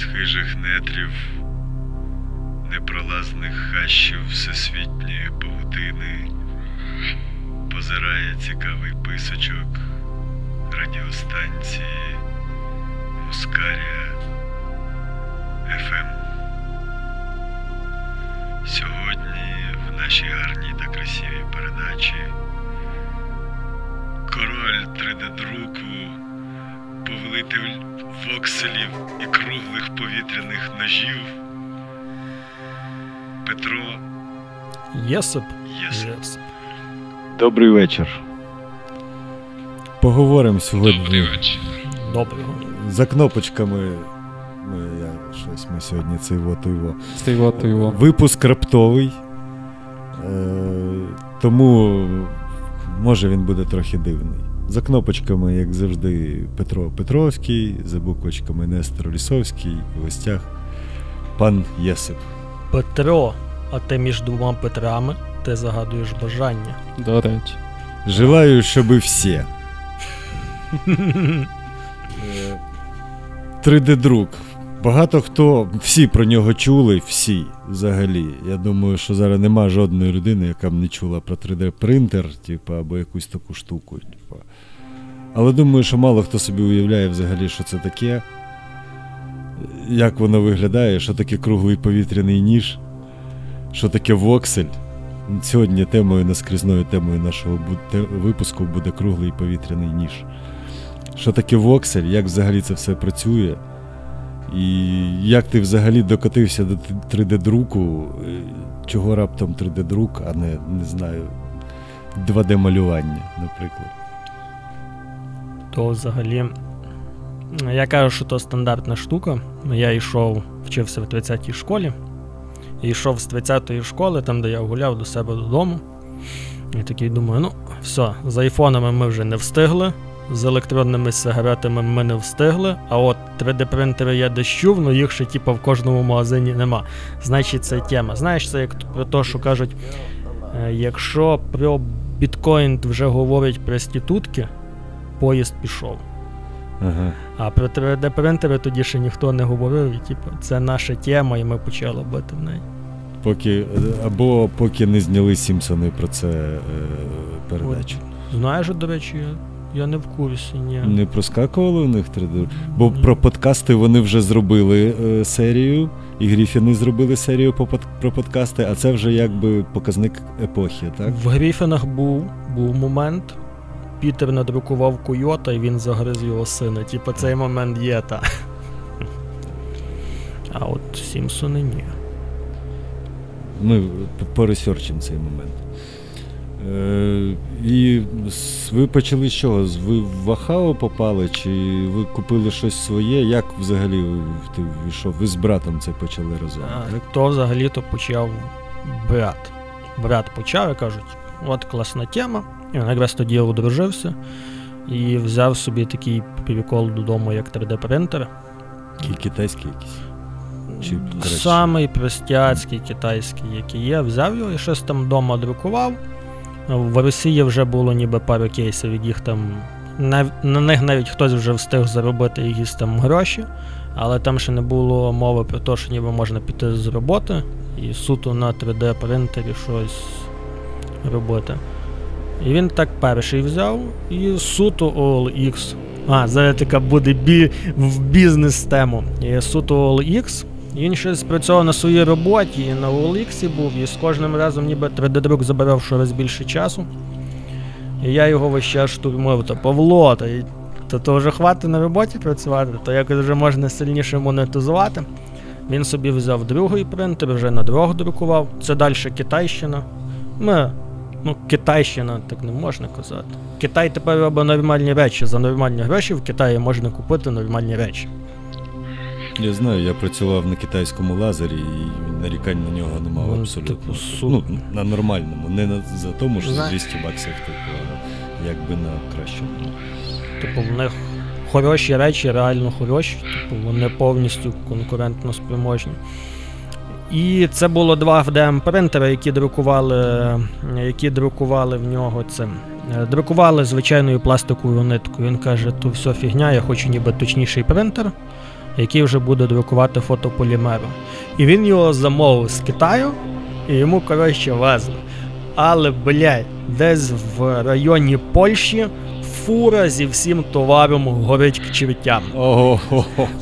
з хижих нетрів, непролазних хащів всесвітньої павутини позирає цікавий писочок радіостанції Мускарія ФМ. Сьогодні в нашій гарній та красивій передачі король 3D-друку, повелитель вокселів і круглих повітряних ножів Петро Єсип. Єсип. Єсип. Добрий вечір. Поговоримо сьогодні Добрий вечір. Доброго. за кнопочками. Ми, я, щось ми сьогодні цей вот його. Стивото його. Випуск раптовий. Е, тому може він буде трохи дивний. За кнопочками, як завжди, Петро Петровський, за буквочками Нестор Лісовський, в гостях пан Єсип. Петро, а ти між двома Петрами ти загадуєш бажання. До речі. Желаю, щоб всі. 3D-друк. Багато хто, всі про нього чули, всі взагалі. Я думаю, що зараз нема жодної людини, яка б не чула про 3D-принтер, типу, або якусь таку штуку. Типу. Але думаю, що мало хто собі уявляє взагалі, що це таке, як воно виглядає, що таке круглий повітряний ніж, що таке воксель. Сьогодні темою, наскрізною темою нашого випуску буде круглий повітряний ніж. Що таке воксель, як взагалі це все працює, і як ти взагалі докотився до 3D-друку, е, чого раптом 3D-друк, а не, не знаю, 2D-малювання, наприклад. То взагалі. Я кажу, що то стандартна штука. Я йшов, вчився в 30-й школі. І йшов з 30-ї школи, там, де я гуляв до себе додому. І такий думаю, ну, все, з айфонами ми вже не встигли, з електронними сигаретами ми не встигли, а от 3D-принтери я чув, ну їх ще типу, в кожному магазині нема. Значить, це тема. Знаєш, це як про те, що кажуть, е, якщо про біткоін вже говорять проститутки, поїзд пішов. Ага. А про 3D-принтери тоді ще ніхто не говорив, і типу, це наша тема, і ми почали бити в неї. Поки, або поки не зняли Сімпсони про це е, передачу. Знаєш, до речі, я, я не в курсі, ні. Не проскакували у них 3D? Бо про подкасти вони вже зробили е, серію, і Гріфіни зробили серію по про подкасти, а це вже якби показник епохи, так? В Гріфінах був, був момент. Пітер надрукував койота, і він загриз його сина. Типа цей момент є та. А от Сімпсони ні. Ми п- поресерчимо цей момент. Е, і ви почали з чого? Ви в Ахао попали, чи ви купили щось своє? Як взагалі ти війшов? Ви з братом це почали разом, А, так? То взагалі-то почав брат. Брат почав і кажуть, от класна тема. І він якраз тоді одружився і взяв собі такий прикол додому, як 3D-принтер. Кі- Китайські якісь? Чи? Самий простяцький китайський, який є, взяв його і щось там вдома друкував. В Росії вже було ніби пару кейсів, яких там нав- на них навіть хтось вже встиг заробити якісь там гроші, але там ще не було мови про те, що ніби можна піти з роботи і суто на 3D-принтері щось робити. І він так перший взяв і суто OLX. А, зараз така буде бі... в бізнес-тему. Суто OLX. Він ще спрацьовував на своїй роботі, і на OLX був, і з кожним разом ніби 3D-друк забирав щораз більше часу. І я його весь час штурмив, та Павло, та, та то вже хватить на роботі працювати, то якось вже можна сильніше монетизувати. Він собі взяв другий принтер, вже на двох друкував. Це далі Китайщина. Ми, ну, Китайщина, так не можна казати. Китай тепер робить нормальні речі. За нормальні гроші в Китаї можна купити нормальні речі. Я знаю, я працював на китайському лазері і нарікань на нього не мав Ну, абсолютно. типу, ну, на нормальному, не на, за тому, що за Зна- 200 баксів, типу, а якби на кращому. Типу, в них хороші речі, реально хороші, типу, вони повністю конкурентно спроможні. І це було два FDM принтери, які друкували, які друкували в нього це. Друкували звичайною пластиковою ниткою. Він каже, то все фігня, я хочу ніби точніший принтер. який вже буде друкувати фотополімером. І він його замовив з Китаю, і йому, коротше, везли. Але, блядь, десь в районі Польщі фура зі всім товаром горить к чертям. Ого.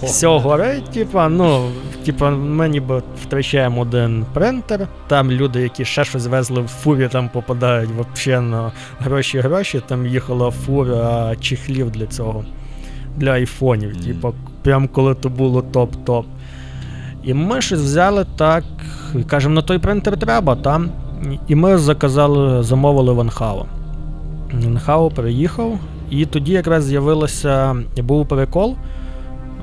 Все горить, типа, ну, типа, ми ніби втрачаємо один принтер. Там люди, які ще щось везли в фурі, там попадають вообще на гроші-гроші. Там їхала фура чехлів для цього. Для айфонів. Мгм. Типа, прям коли то було топ-топ. І ми щось взяли так, кажемо, на той принтер треба, там. І ми заказали, замовили Ванхао. Ванхао приїхав, і тоді якраз з'явилося, був прикол.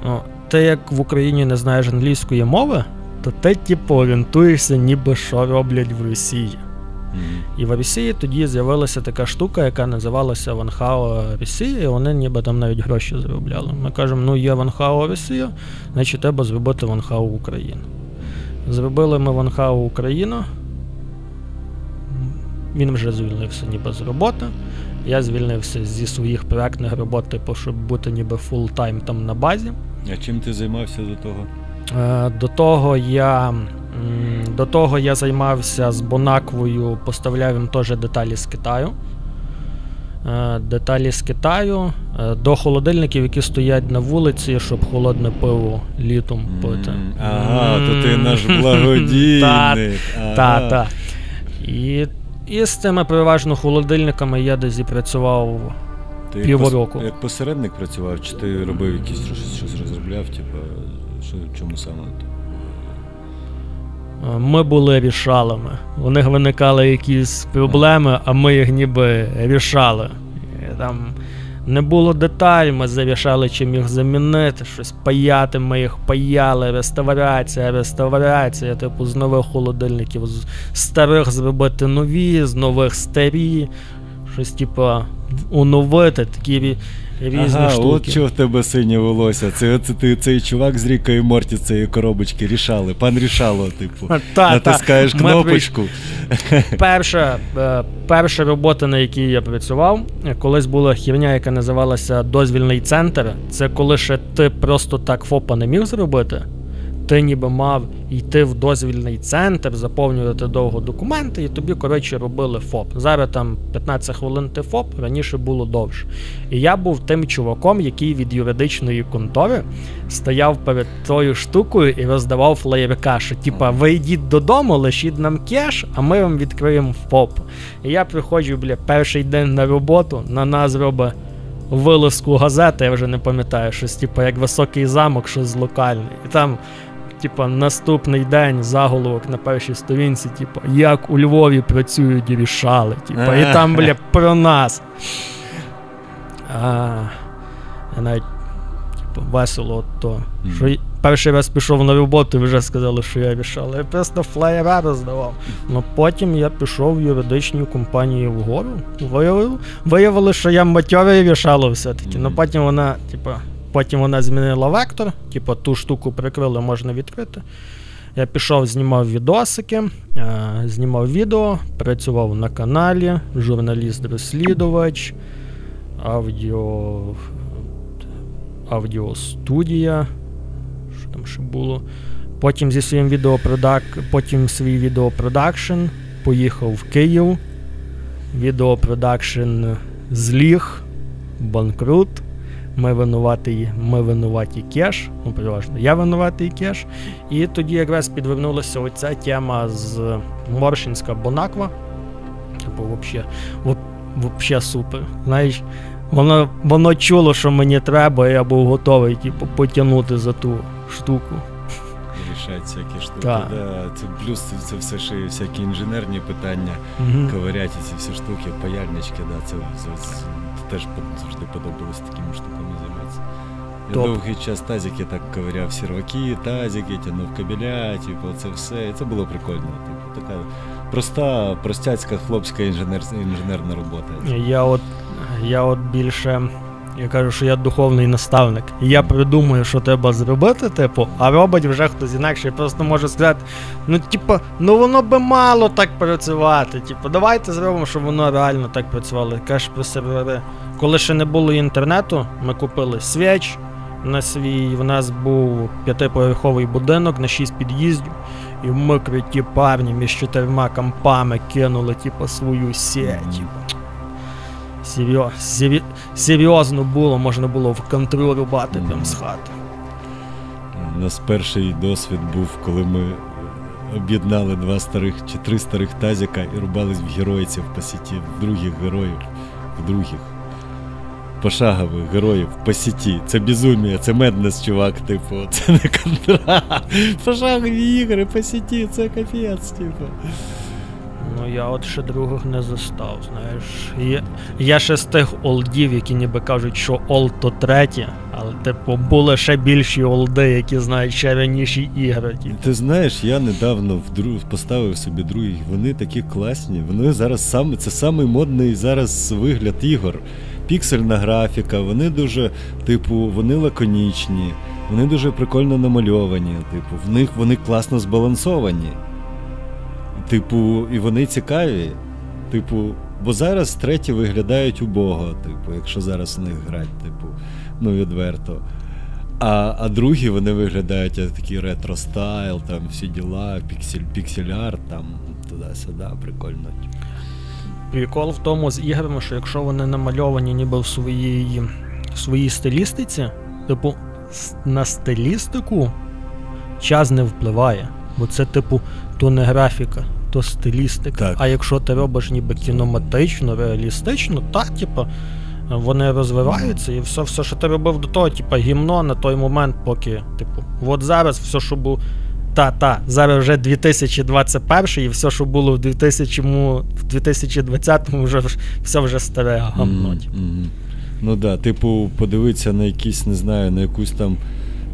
О, ти як в Україні не знаєш англійської мови, то ти типу орієнтуєшся, ніби що роблять в Росії. Мгм. І в Росії тоді з'явилася така штука, яка називалася Ванхао Росія, і вони ніби там навіть гроші заробляли. Ми кажемо, ну є Ванхао Росія, значить треба зробити Ванхао Україну. Зробили ми Ванхао Україну. Він вже звільнився ніби з роботи. Я звільнився зі своїх проектних робот, типу, щоб бути ніби full-time там на базі. А чим ти займався до того? Е, До того я до того я займався з Бонаквою, поставляв їм теж деталі з Китаю. Е, Деталі з Китаю е, до холодильників, які стоять на вулиці, щоб холодне пиво літом пити. Ага, то ти наш благодійник. та, та. І, і з цими переважно холодильниками я десь і працював Ти півроку. Як посередник працював, чи ти робив якісь щось, щось розробляв, типу, що, чому саме? Е, Ми були рішалами. У них виникали якісь проблеми, а ми їх ніби рішали. І Там не було деталь, ми зарішали, чим їх замінити, щось паяти, ми їх паяли, реставрація, реставрація, типу, з нових холодильників, з старих зробити нові, з нових старі. Щось, типу, оновити, такі різні ага, штуки. от чого в тебе синє волосся. Це, це ти цей чувак з Рікою Морті цієї коробочки рішали. Пан рішало, типу. Та. Натискаєш та. кнопочку. перша, е, перша робота, на якій я працював, колись була хівня, яка називалася дозвільний центр. Це коли ще ти просто так ФОПа не міг зробити. Ти ніби мав йти в дозвільний центр, заповнювати довго документи, і тобі, коротше, робили ФОП. Зараз там 15 хвилин ти ФОП, раніше було довше. І я був тим чуваком, який від юридичної контори стояв перед тою штукою і роздавав флеєрка, що типа ви йдіть додому, лишіть нам кеш, а ми вам відкриємо ФОП. І я приходжу, бля, перший день на роботу, на нас робить вилазку газети, я вже не пам'ятаю, щось, типа, як високий замок, щось локальне. І там, типа, наступний день заголовок на першій сторінці, типа, як у Львові працюють рішали. Типа, і там, бля, про нас. А, я навіть типу, весело от то. Мгм. Що перший раз пішов на роботу і вже сказали, що я рішав. Я просто флеєра роздавав. Ну потім я пішов в юридичну компанію вгору. Виявив, виявили, що я матьорий рішало все-таки. Ну потім вона, типу, потім вона змінила вектор, типу, ту штуку прикрили, можна відкрити. Я пішов, знімав відосики, е, знімав відео, працював на каналі, журналіст-розслідувач, аудіо, аудіостудія. Що там ще було? Потім зі своїм відеопродак... потім свій відеопродакшн, поїхав в Київ. Відеопродакшн зліг, банкрут. Ми винуватий, ми винуваті кеш, ну переважно я винуватий кеш. І тоді якраз підвернулася оця тема з Моршинська Бонаква. Типу, во- вообще супер. Знаєш, воно, воно чуло, що мені треба, і я був готовий, типу, потягнути за ту штуку. Рішать всякі штуки. Так. Да. Це плюс це, це все ще всякі інженерні питання, Мгм. ковиряті ці всі штуки, паяльнички, да, це, це, це теж завжди подобалось такими штуками. Я Топ. довгий час тазики так ковиряв серваки, тазики, тягнув кабеля, типу, це все. І це було прикольно. Типу, така проста, простяцька хлопська інженер, інженерна робота. Я от, я от більше. Я кажу, що я духовний наставник. І я придумую, що треба зробити, типу, а робить вже хтось інакше. Я просто можу сказати: ну, типу, ну воно би мало так працювати. Типу, давайте зробимо, щоб воно реально так працювало. Кажеш про сервери. Коли ще не було інтернету, ми купили свіч, на свій. В нас був п'ятиповерховий будинок на шість під'їздів, і ми круті парні між чотирма компами кинули, типу, свою сеть. Серйоз, серйозно було, можна було в контру рубати прям з хати. У нас перший досвід був, коли ми об'єднали два старих чи три старих тазіка і рубались в геройців по сіті, в других героїв, в других пошагових героїв по сіті. Це безумія, це меднес, чувак, типу, це не контра. Пошагові ігри по сіті, це капець, типу. Ну я от ще других не застав, знаєш. Я, я ще з тих олдів, які ніби кажуть, що олд то третє, але типу були ще більші олди, які знають ще раніші ігри. Типу. Ти знаєш, я недавно вдру... поставив собі других. Вони такі класні. Вони зараз саме це самий модний зараз вигляд ігор. Піксельна графіка, вони дуже, типу, вони лаконічні, вони дуже прикольно намальовані. Типу, в них вони класно збалансовані. Типу, і вони цікаві. Типу, бо зараз треті виглядають убого, типу, якщо зараз в них грати, типу, ну відверто. А, а другі вони виглядають як такий ретро-стайл, там всі діла, піксель, піксель-арт, там туди-сюди, прикольно. Прикол в тому з іграми, що якщо вони намальовані ніби в своїй, в своїй стилістиці, типу, на стилістику час не впливає. Бо це, типу, то не графіка, то стилістика. Так. А якщо ти робиш ніби кінематично, реалістично, так, типу, вони розвиваються, і все, все, що ти робив до того, типу, гімно на той момент, поки, типу, от зараз все, що було. Та, та, зараз вже 2021 і все, що було в 2000, в 2020-му, вже все вже старе гамно. Мгм, мгм. Ну да, типу, подивитися на якісь, не знаю, на якусь там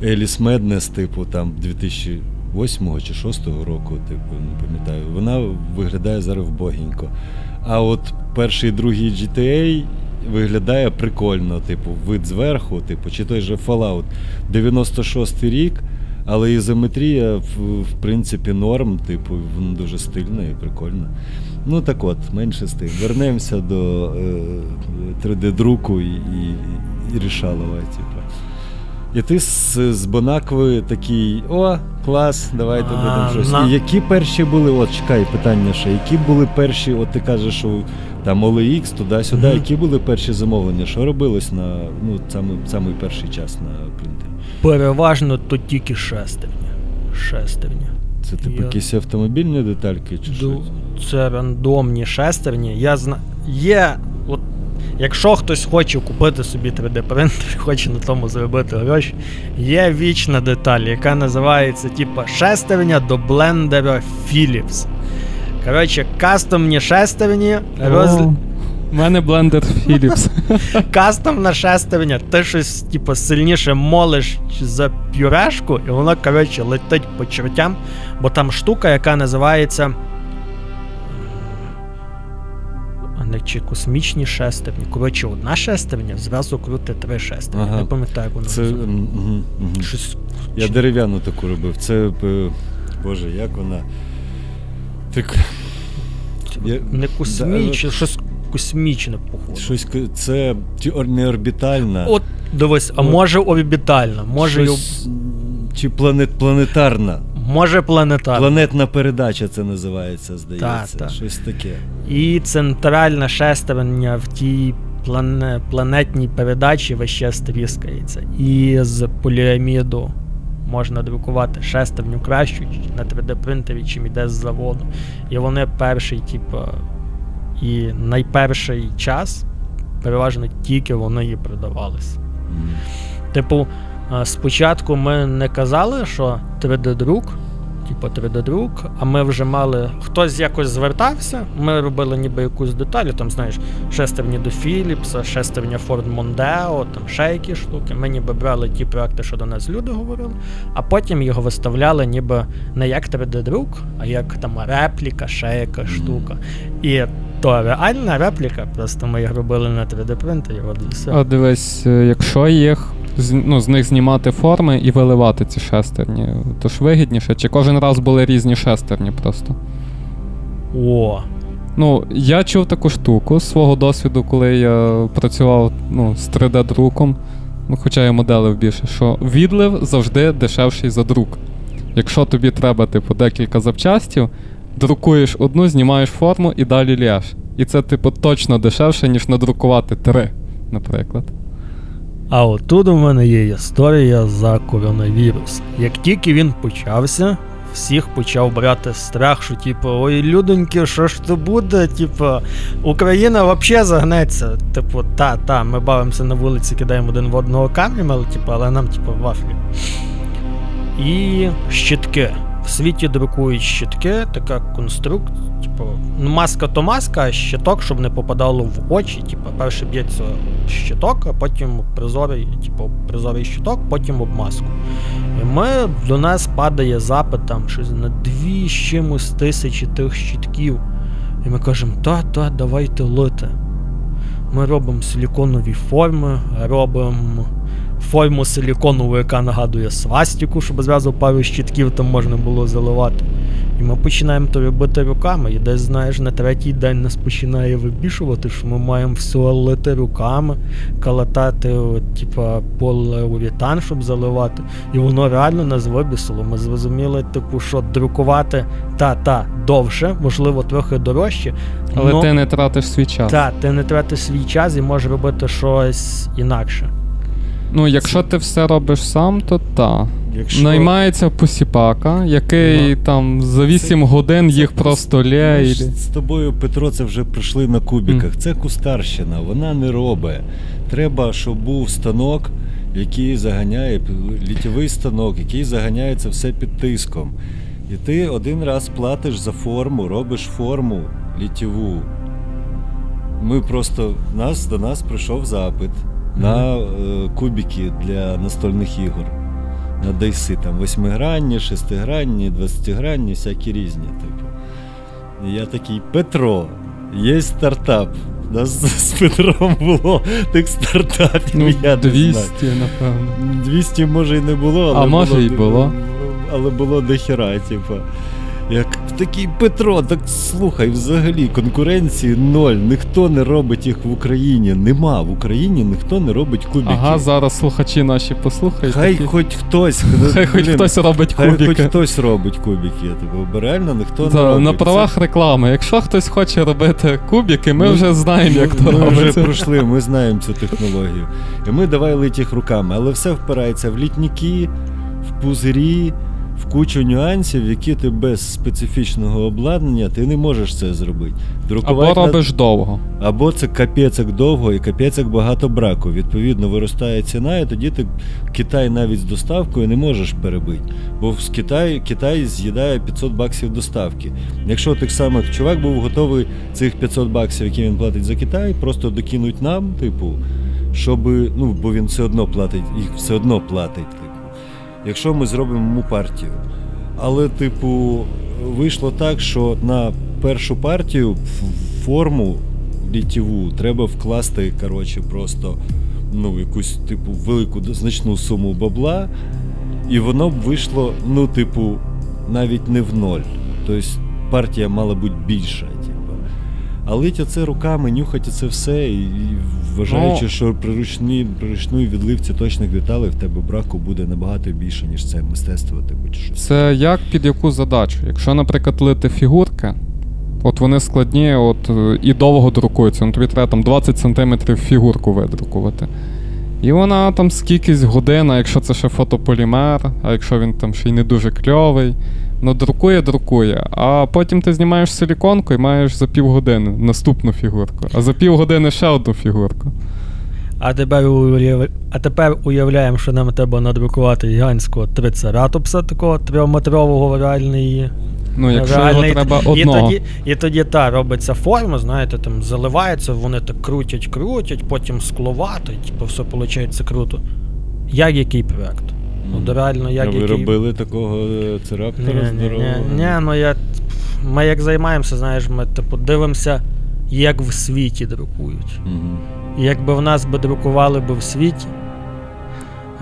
Alice Madness, типу, там 2008 чи 2006 року, типу, не пам'ятаю. Вона виглядає зараз вбогенько. А от перший і другий GTA виглядає прикольно, типу, вид зверху, типу, чи той же Fallout 96 рік. Але ізометрія, в, в принципі, норм, типу, воно дуже стильно і прикольно. Ну так от, менше з тим. Вернемося до е, 3D-друку і, і, і рішалова, типу. І ти з, з Бонакви такий: о, клас, давайте А, будемо щось. на- І які перші були, от чекай, питання ще, які були перші, от ти кажеш, що там OLX, туди-сюди, Мгм. які були перші замовлення? Що робилось на ну, самий, самий перший час на принтері? Переважно то тільки шестерня. Шестерня. Це типу Я- якісь автомобільні детальки чи Ду- що? Це рандомні шестерні. Я зна... Є. Якщо хтось хоче купити собі 3D принтер і хоче на тому заробити гроші, є вічна деталь, яка називається типа шестерня до блендера Philips. Коротше, кастомні шестерні роз... У мене блендер Philips. кастомна шестерня, ти щось, типу, сильніше молиш за пюрешку, і воно, коротше, летить по чертям, бо там штука, яка називається. М, чи космічні шестерні. Коротше, одна шестерня зразу крути три шестерні. Ага. Не пам'ятаю, як воно. Це. Щось. Я дерев'яну таку робив. Це. е, Боже, як вона. Так. я- Не космічне, щось космічне, походу. Щось це не орбітальна. От, дивись, а може орбітальна, може, щось, чи планет, планетарна. Може планетарна. Планетна передача це називається, здається. Та, та. Щось таке. І центральне шестерня в тій плане, планетній передачі весь час тріскається. І з поліаміду можна друкувати шестерню кращу на 3D принтері, чим іде з заводу. І вони перший, типу, і найперший час переважно тільки вони і продавалися. М. Типу, спочатку ми не казали, що 3D-друк, типу 3D-друк, а ми вже мали. Хтось якось звертався, ми робили ніби якусь деталь, там, знаєш, шестерні до Філіпса, шестерня Ford Mondeo, там ще які штуки. Ми ніби брали ті проекти, що до нас люди говорили, а потім його виставляли ніби не як 3D-друк, а як там репліка, ще яка штука. І то реальна репліка, просто ми їх робили на 3D принтері, от все. А дивись, е, якщо їх ну, з них знімати форми і виливати ці шестерні, то ж вигідніше, чи кожен раз були різні шестерні просто? О, Ну, я чув таку штуку з свого досвіду, коли я працював ну, з 3D-друком. ну хоча я моделив більше, що відлив завжди дешевший за друк. Якщо тобі треба, типу, декілька запчастів, друкуєш одну, знімаєш форму і далі лєш. І це, типу, точно дешевше, ніж надрукувати три, наприклад. А отут у мене є історія за коронавірус. Як тільки він почався, всіх почав брати страх, що типу, ой, людоньки, що ж то буде? Типу, Україна взагалі загнеться. Типу, та, та, ми бавимося на вулиці, кидаємо один в одного камнем, але, типу, але нам, типу, вафлі. І щитки. В світі друкують щитки, така конструкція. Типу, ну, маска то маска, а щиток, щоб не попадало в очі. Типу, перше б'ється щиток, а потім прозорий, типу, прозорий щиток, потім об маску. І ми до нас падає запит там щось на дві з чимось тисячі тих щитків. І ми кажемо, та, та, давайте лити. Ми робимо силіконові форми, робимо форму силіконову, яка нагадує свастику, щоб зразу пару щитків там можна було заливати. І ми починаємо то робити руками. І десь, знаєш, на третій день нас починає вибішувати, що ми маємо все лити руками, калатати, от, типа, поліуретан, щоб заливати. І воно реально нас вибісило. Ми зрозуміли, типу, що друкувати та-та довше, можливо, трохи дорожче. Але но- ти не тратиш свій час. та, ти не тратиш свій час і можеш робити щось інакше. Ну, якщо ти все робиш сам, то та. Якщо... Наймається посіпака, який Ну, там за 8 годин їх просто лє. ж з тобою, Петро, це вже пройшли на кубіках. Це кустарщина, вона не робить. Треба, щоб був станок, який заганяє, літєвий станок, який заганяє це все під тиском. І ти один раз платиш за форму, робиш форму літєву. Ми просто нас до нас прийшов запит на е, кубики для настольних ігор. На дейси, там восьмигранні, шестигранні, двадцятигранні, всякі різні. Типу. І я такий, Петро, є стартап. У нас з Петром було тих стартапів. Ну, я не знаю. напевно. 200 може і не було, але А може було, й було. Але було дохера, типу. Як такий Петро, так слухай, взагалі конкуренції ноль. Ніхто не робить їх в Україні. Нема в Україні ніхто не робить кубики. Ага, зараз слухачі наші послухають. Хай такі, хоч хтось. хай хоч хтось робить Хай хоч хтось робить кубики, типу, бо реально ніхто не робить. на правах реклами. Якщо хтось хоче робити кубики, ми Ми- вже знаємо, як то ми вже пройшли, ми знаємо цю технологію. І ми давай лить їх руками, але все впирається в літніки, в пузирі, в кучу нюансів, які ти без специфічного обладнання ти не можеш це зробити. Або Друкувати на- довго. або це капець довго і капець багато браку. Відповідно, виростає ціна, і тоді ти Китай навіть з доставкою не можеш перебити. Бо з Китай, Китай з'їдає 500 баксів доставки. Якщо само як чувак був готовий цих 500 баксів, які він платить за Китай, просто докинуть нам, типу, щоб, ну, бо він все одно платить, їх все одно платить. Якщо ми зробимо йому партію. Але, типу, вийшло так, що на першу партію форму літіву треба вкласти, коротше, просто ну, якусь, типу, велику значну суму бабла, і воно б вийшло, ну, типу, навіть не в ноль. Тобто партія мала бути більша, типу. А лить це руками, нюхати це все, і вважаючи, Ну. що при ручній, при ручній відливці точних деталей в тебе браку буде набагато більше, ніж це мистецтво, типу, чи щось. Це як під яку задачу? Якщо, наприклад, лити фігурки, от вони складні от, е, і довго друкуються, ну тобі треба там 20 см фігурку видрукувати. І вона там скількись годин, а якщо це ще фотополімер, а якщо він там ще й не дуже кльовий, ну друкує, друкує. А потім ти знімаєш силіконку і маєш за півгодини наступну фігурку, а за півгодини ще одну фігурку. А тепер, уяв... а тепер уявляємо, що нам треба надрукувати гігантського трицератопса, такого трьохметрового реальний. Ну, якщо реальний... його треба і одного. тоді, і тоді та робиться форма, знаєте, там заливається, вони так крутять, крутять, потім скловато, і типу, все виходить круто. Як який проект? Ну, реально, як а ви який... робили такого е, цераптора здорового? ні, ні, ну я. Ми як займаємося, знаєш, ми типу дивимося, як в світі друкують. І якби в нас би друкували би в світі,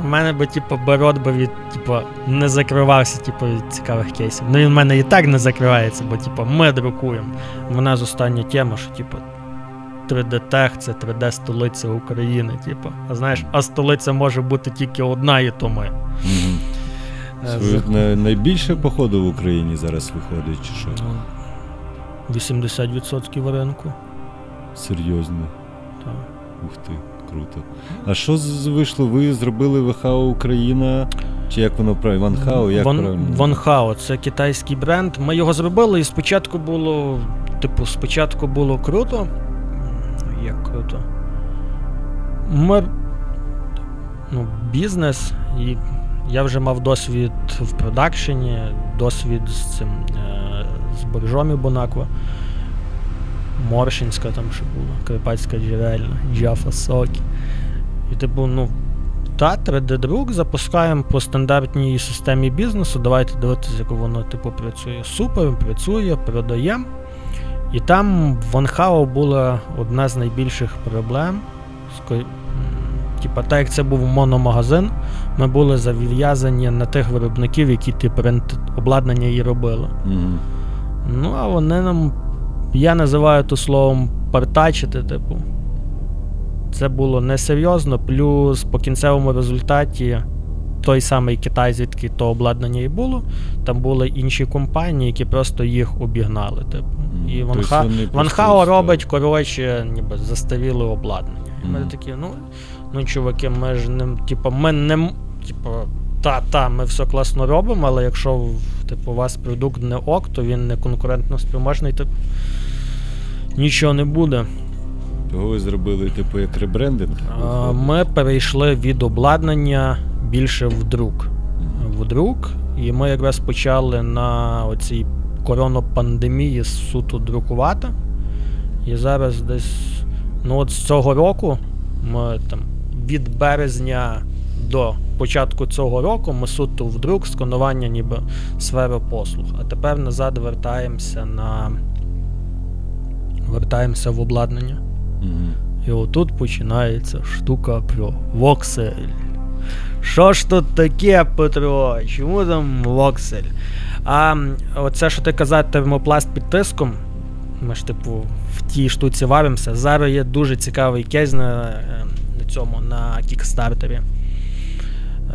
у мене би, типу, барот би від, типу, не закривався, типу, від цікавих кейсів. Ну він в мене і так не закривається, бо типу, ми друкуємо. У нас остання тема, що типу, 3D Tech це 3D столиця України. Типу. А знаєш, а столиця може бути тільки одна, і то ми. На- найбільше, походу, в Україні зараз виходить, чи що? ну, 80% ринку. Серйозно. Так. Ух ти, круто. А що вийшло? Ви зробили ВХО Україна? Чи як воно правильно? Ванхао, як Ван, правильно? Ванхао це китайський бренд. Ми його зробили, і спочатку було. Типу, спочатку було круто. Як круто. Ми. Ну, бізнес. І я вже мав досвід в продакшені, досвід з цим. Е, з боржомі Бонаква. Моршинська там ще була, Карпатська джерельна, Джафа Сокі. І типу, ну, та 3D-друк запускаємо по стандартній системі бізнесу. Давайте дивитися, як воно типу працює. Супер, працює, продаємо. І там в Ванхао була одна з найбільших проблем. Типа, так як це був мономагазин, ми були зав'язані на тих виробників, які ті принт обладнання і робили. Мгм. Ну, а вони нам. Я називаю то словом партачити, типу. Це було несерйозно, плюс по кінцевому результаті той самий Китай, звідки то обладнання і було, там були інші компанії, які просто їх обігнали. Типу. І Тобто Ванха... Ванхао робить, коротше, ніби застаріле обладнання. І Ми такі, ну, ну, чуваки, ми ж не. Типу, ми не. Типу, та, та, ми все класно робимо, але якщо типу, у вас продукт не ок, то він не конкурентно спроможний, то нічого не буде. Того ви зробили, типу, як ребрендинг? Ми перейшли від обладнання більше в друк. Мгм. В друк, і ми якраз почали на оцій коронапандемії суто друкувати. І зараз десь, ну от з цього року, ми там від березня до початку цього року ми суто в друк, сканування ніби сфери послуг. А тепер назад вертаємося на. Вертаємося в обладнання. Мгм. І отут починається штука про воксель. Що ж тут таке, Петро? Чому там воксель? А оце, що ти казав, термопласт під тиском. Ми ж, типу, в тій штуці варимося. Зараз є дуже цікавий кейс на, е, на цьому, на кікстартері.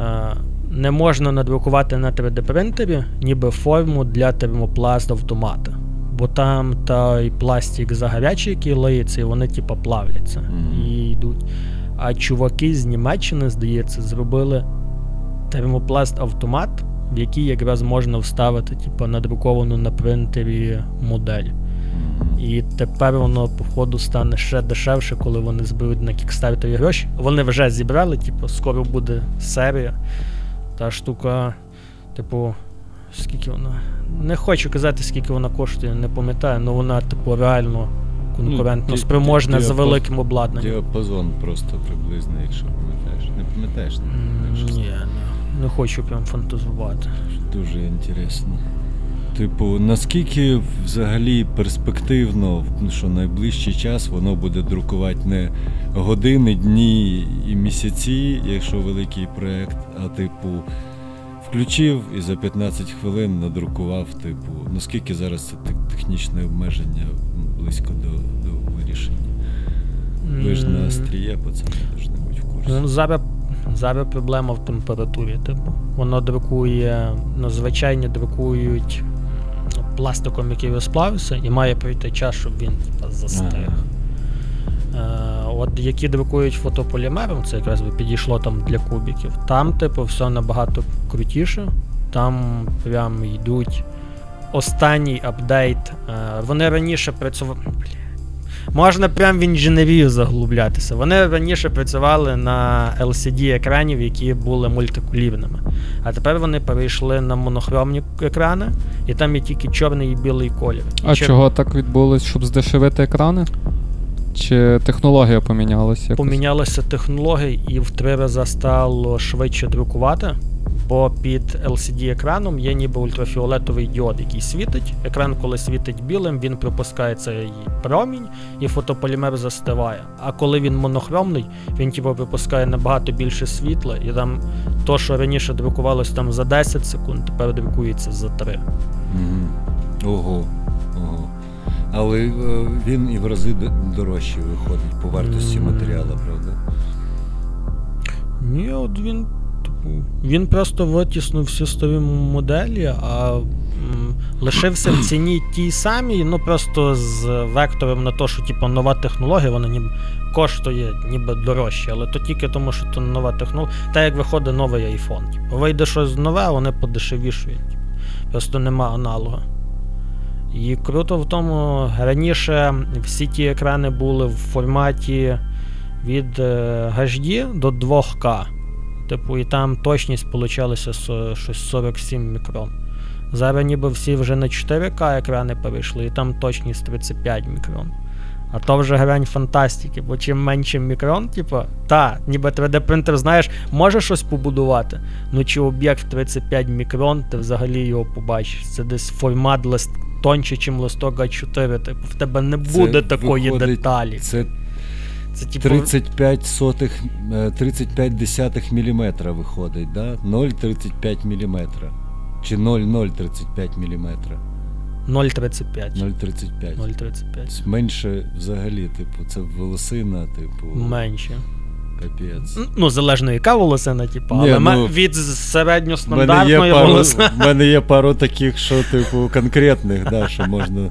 Е, Не можна надрукувати на 3D принтері, ніби форму для термопласт автомата. Бо там той пластик загарячий, який лиється, і вони типу плавляться Мгм. і йдуть. А чуваки з Німеччини, здається, зробили термопласт автомат, в який якраз можна вставити, типу, надруковану на принтері модель. І тепер воно, походу, стане ще дешевше, коли вони зберуть на кікстартері гроші. Вони вже зібрали, типу, скоро буде серія. Та штука, типу, скільки вона. Не хочу казати, скільки вона коштує, не пам'ятаю, але вона, типу, реально конкурентно Ну, ді- спроможна ді- з великим обладнанням. Діапазон просто приблизно, якщо пам'ятаєш. Не пам'ятаєш? Ні, не, хочу прям фантазувати. Дуже інтересно. Типу, наскільки взагалі перспективно, що найближчий час воно буде друкувати не години, дні і місяці, якщо великий проєкт, а типу, включив і за 15 хвилин надрукував, типу, наскільки зараз це технічне обмеження близько до, до вирішення. Ви ж на М, остріє, пацани, должны бути в курсі. Ну, зараз, зараз проблема в температурі. Типу. Воно друкує, ну, звичайно, друкують пластиком, який розплавився, і має пройти час, щоб він типу, застиг. Е, от які друкують фотополімером, це якраз би підійшло там для кубиків. Там, типу, все набагато крутіше. Там прям йдуть останній апдейт. Е, вони раніше працювали. Можна прям в інженерію заглублятися. Вони раніше працювали на LCD-екранів, які були мультикулірними. А тепер вони перейшли на монохромні екрани, і там є тільки чорний і білий колір. І А чор- чого так відбулось, щоб здешевити екрани? Чи технологія помінялася? якось? Помінялися технології і в три рази стало швидше друкувати, бо під LCD-екраном є ніби ультрафіолетовий діод, який світить. Екран, коли світить білим, він пропускає цей промінь і фотополімер застиває. А коли він монохромний, він типу випускає набагато більше світла, і там то, що раніше друкувалось там за 10 секунд, тепер друкується за 3. Мгм. Ого. Ого. Але е, він і в рази д- дорожчий виходить по вартості матеріалу, правда? Ні, от він. Він просто витіснув всі старі моделі, а лишився в ціні тій самій, ну просто з вектором на те, що типу, нова технологія, вона ніби коштує ніби дорожче, але то тільки тому, що то нова технологія. Так як виходить новий iPhone. Типу, вийде щось нове, вони подешевішують. Типу. Просто нема аналога. І круто в тому, раніше всі ті екрани були в форматі від е, HD до 2К. Типу, і там точність получалася щось 47 мікрон. Зараз ніби всі вже на 4К екрани перейшли, і там точність 35 мікрон. А то вже грань фантастики, бо чим менше мікрон, типу, та, ніби 3D принтер, знаєш, може щось побудувати. Ну чи об'єкт 35 мікрон, ти взагалі його побачиш. Це десь формат лист тонче, чим листок А4. Типу, в тебе не буде такої виходить, деталі. Це Це типу. 35 сотих, е, 35 десятих міліметра виходить, да? 0,35 міліметра. Чи 0,035 міліметра. 0,35. 0,35. 0,35. Тобто Менше взагалі, типу, це волосина, типу, Менше. капець. Ну, залежно яка волосина, типу, але ну, від середньостандартної волосини. в мене є пару таких, що, типу, конкретних, да, що можна,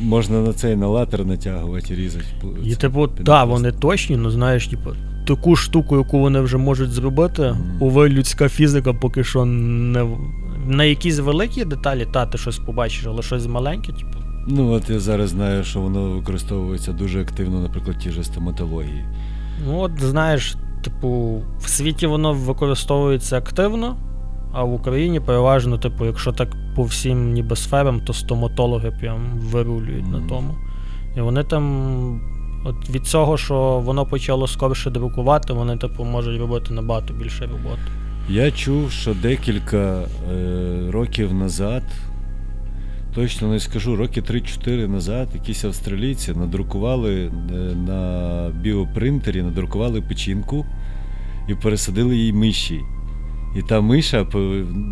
можна на цей на латер натягувати і різати. І типу, так, вони точні, ну знаєш, типу, таку штуку, яку вони вже можуть зробити, Мгм. уве людська фізика поки що не. На якісь великі деталі, та ти щось побачиш, але щось маленьке, типу. Ну, от я зараз знаю, що воно використовується дуже активно, наприклад, в тій же стоматології. Ну, от знаєш, типу, в світі воно використовується активно, а в Україні переважно, типу, якщо так по всім ніби сферам, то стоматологи прям вирулюють на тому. І вони там. От від цього, що воно почало скорше друкувати, вони, типу, можуть робити набагато більше роботи. Я чув, що декілька е, років назад, точно не скажу, роки 3-4 назад, якісь австралійці надрукували е, на біопринтері, надрукували печінку і пересадили їй миші. І та миша,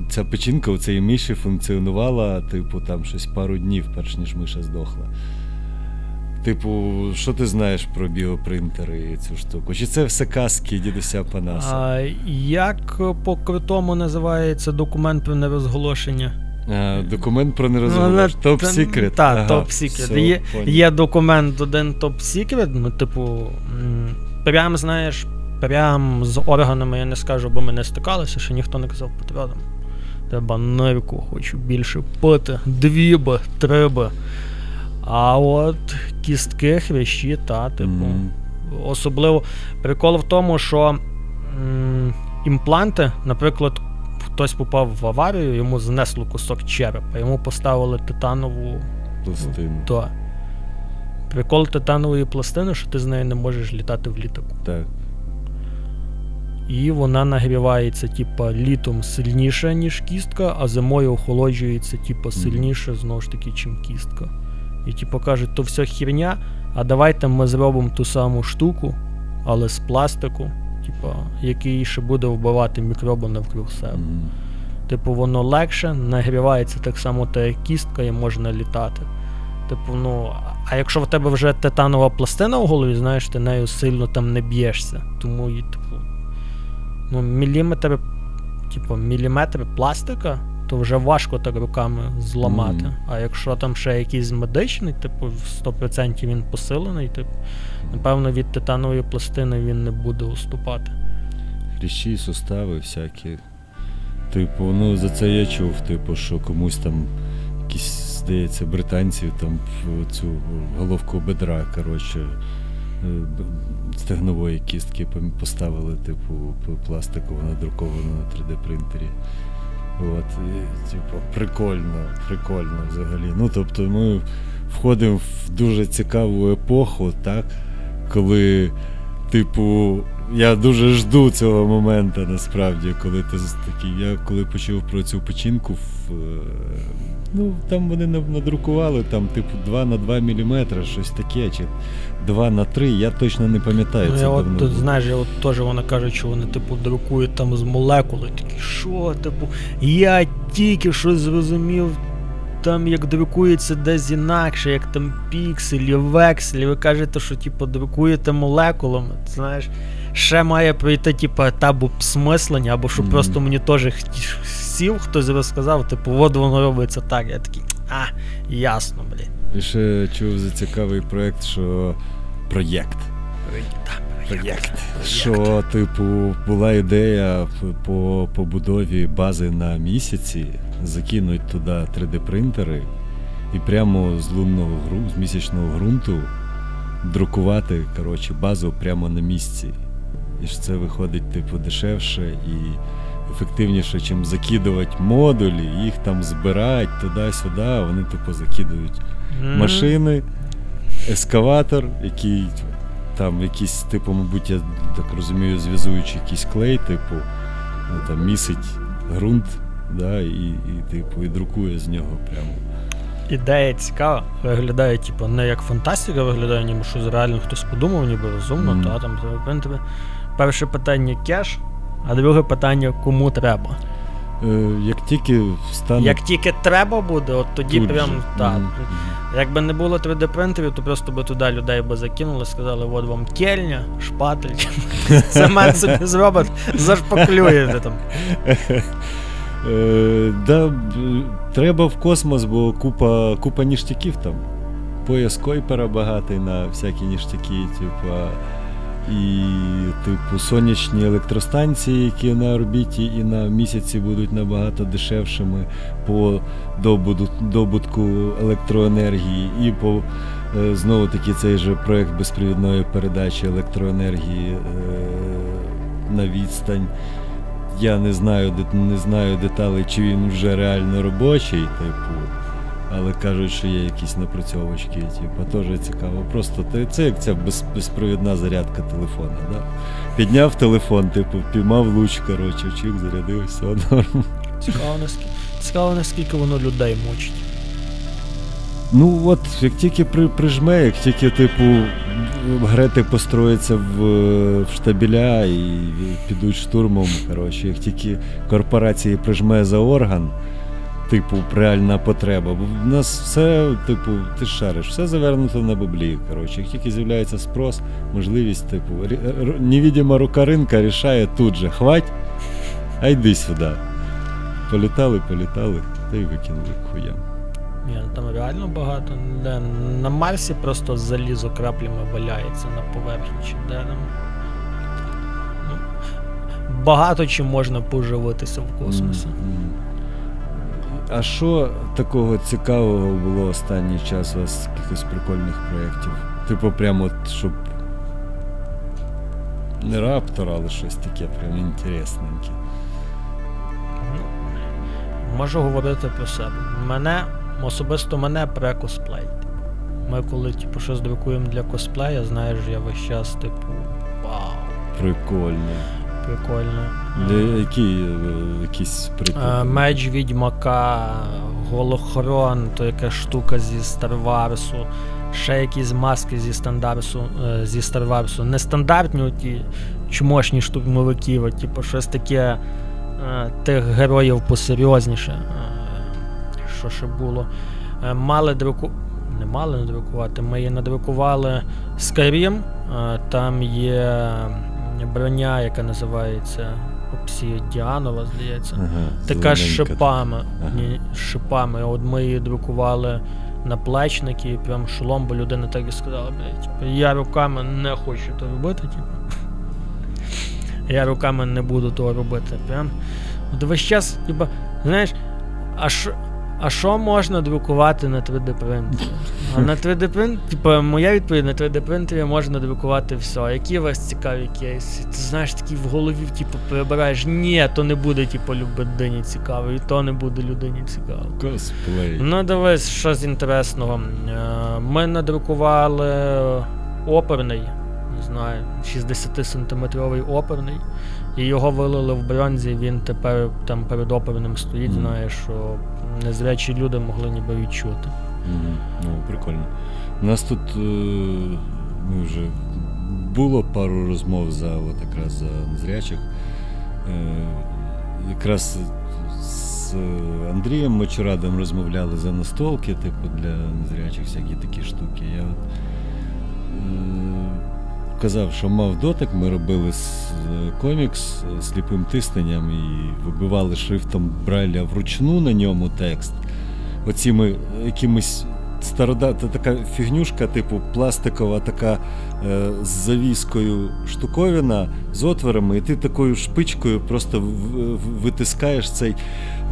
ця печінка у цієї миші функціонувала, типу, там щось пару днів, перш ніж миша здохла. Типу, що ти знаєш про біопринтери і цю штуку? Чи це все казки дідуся Панаса? А як по крутому називається документ про нерозголошення? А, документ про Ну, нерозголошення. не- Топ секрет. Так, топ секрет. Є, є документ один топ секрет, ну, типу, прям знаєш, прям з органами я не скажу, бо ми не стикалися, ще ніхто не казав потрібно. Треба нирку, хочу більше пити, дві би, три би. А от кістки, хрящі, та, типу. Особливо прикол в тому, що м, імпланти, наприклад, хтось попав в аварію, йому знесло кусок черепа, йому поставили титанову. Пластину. То. Прикол титанової пластини, що ти з нею не можеш літати в літаку. Так. І вона нагрівається, типа, літом сильніше, ніж кістка, а зимою охолоджується, типа, сильніше, знову ж таки, чим кістка. І типу кажуть, то все херня, а давайте ми зробимо ту саму штуку, але з пластику, типа, який ще буде вбивати мікроби навкруг себе. Типу, воно легше, нагрівається так само, та як кістка, і можна літати. Типу, ну, а якщо в тебе вже титанова пластина в голові, знаєш, ти нею сильно там не б'єшся. Тому типу, ну, міліметр, типу, міліметр пластика, то вже важко так руками зламати. Мгм. А якщо там ще якийсь медичний, типу, в 100% він посилений, типу, напевно, від титанової пластини він не буде уступати. Хрящі, сустави всякі. Типу, ну за це я чув, типу, що комусь там якісь, здається, британців там цю головку бедра, коротше, стегнової кістки поставили, типу, пластикову надруковану на 3D принтері. От, і, типу, прикольно, прикольно взагалі. Ну, тобто, ми входимо в дуже цікаву епоху, так, коли, типу, я дуже жду цього моменту насправді, коли ти такий. Я коли почув про цю печінку, в, е, ну там вони на- надрукували там, типу, 2 на 2 мм, щось таке, чи 2 на 3, я точно не пам'ятаю. Ну, це я от, давно було. знаєш, я от теж вона каже, що вони, типу, друкують там з молекули. Такі, що, типу, я тільки що зрозумів там як друкується десь інакше, як там пікселі, векселі, ви кажете, що типу, друкуєте молекулами. Знаєш, ще має пройти типу, етап обсмислення, або щоб Мгм. просто мені теж сів, хтось розказав, типу, от воно робиться так. Я такий, а, ясно, блін. І ще чув за цікавий проєкт, що проєкт. Проєкт. Що, типу, була ідея по побудові бази на місяці, закинуть туди 3D-принтери і прямо з лунного гру, з місячного ґрунту друкувати коротше, базу прямо на місці. І ж це виходить, типу, дешевше і ефективніше, чим закидувати модулі, їх там збирати туди-сюди, вони тупо закидують Мгм. машини, ескаватор, який там якийсь, типу, мабуть, я так розумію, зв'язуючий якийсь клей, типу, ну, там місить ґрунт, да, і, і, типу, і друкує з нього прямо. Ідея цікава, виглядає, типу, не як фантастика, виглядає, ніби щось реально хтось подумав, ніби розумно, Мгм. та там в принципі. Перше питання кеш, а друге питання кому треба. Е, як тільки стане. Як тільки треба буде, от тоді тут прям же. так. Мгм, Якби не було 3D принтерів, то просто би туди людей би закинули, сказали, от вам кельня, шпатель. Цемент собі зробить, зашпаклюєте там. Е, да, треба в космос, бо купа, купа ніштяків там. Пояс Койпера багатий на всякі ніштяки, типа. І, типу, сонячні електростанції, які на орбіті і на місяці будуть набагато дешевшими по добутку електроенергії, і по е, знову таки цей же проект безпровідної передачі електроенергії е, на відстань. Я не знаю, не знаю деталей, чи він вже реально робочий, типу. Але кажуть, що є якісь напрацьовочки, типу, теж цікаво. Просто це як ця без, безпровідна зарядка телефона. Да? Підняв телефон, типу, піймав луч, коротше, чик, зарядив, все норм. Цікаво, наскільки, цікаво, наскільки воно людей мучить. Ну от, як тільки при, прижме, як тільки, типу, грети построїться в, в штабіля і підуть штурмом, коротше, як тільки корпорації прижме за орган, типу, реальна потреба. Бо в нас все, типу, ти шариш, все завернуто на баблі. Коротше, як тільки з'являється спрос, можливість, типу, невидима рука ринка рішає тут же, хвать, а йди сюди. Політали, політали, та й викинули к хуям. Ні, ну там реально багато. Де на Марсі просто залізо краплями валяється на поверхні, чи де там. Ну, багато чим можна поживитися в космосі. Мгм. А що такого цікавого було останній час у вас якихось прикольних проєктів? Типу, прямо от, щоб. Не раптор, але щось таке прям інтересненьке. Ну, можу говорити про себе. Мене, особисто мене пре косплей. Ми коли типу, щось друкуємо для косплея, знаєш, я весь час, типу, вау, Прикольно. Прикольно. Е, які, е, якісь Е, приколи? Меч відьмака, голохрон, то яка штука зі Старварсу, ще якісь маски зі Стандарсу, е, зі Старварсу. Нестандартні ті чмошні штурмовиків, от, типу, щось таке е, тих героїв посерйозніше. Е, Що ще було? Е, Мали друку. Не мали надрукувати, ми її надрукували Skyrim. Е, Там є броня, яка називається Обсідіанова, здається. Ага, Така з шипами. Ага. Ні, шипами. От ми її друкували на плечники, і прям шолом, бо людина так і сказала, блядь, я руками не хочу то робити, типу. Я руками не буду того робити. Прям. От весь час, типу, знаєш, а що. Можна друкувати на 3D принтері? А на 3D принтері, типу, моя відповідь на 3D принтері можна друкувати все. Які у вас цікаві кейси? Ти знаєш, такі в голові, типу, перебираєш, ні, то не буде, типу, людині цікаво, і то не буде людині цікаво. Косплей. Ну, дивись, що з інтересного. Е, Ми надрукували оперний, не знаю, 60-сантиметровий оперний, і його вилили в бронзі, він тепер там перед оперним стоїть, Мгм. знаєш, що незрячі люди могли ніби відчути. Ну, прикольно. У нас тут е, ми вже було пару розмов за от якраз за незрячих. Е, якраз з Андрієм Мочурадом розмовляли за настолки, типу, для незрячих всякі такі штуки. Я от, е, казав, що мав дотик, ми робили комікс з сліпим тисненням і вибивали шрифтом Брайля вручну на ньому текст. Оціми якимись старода, та така фігнюшка, типу пластикова, така е, з завіскою штуковина з отворами, і ти такою шпичкою просто в- в- витискаєш цей.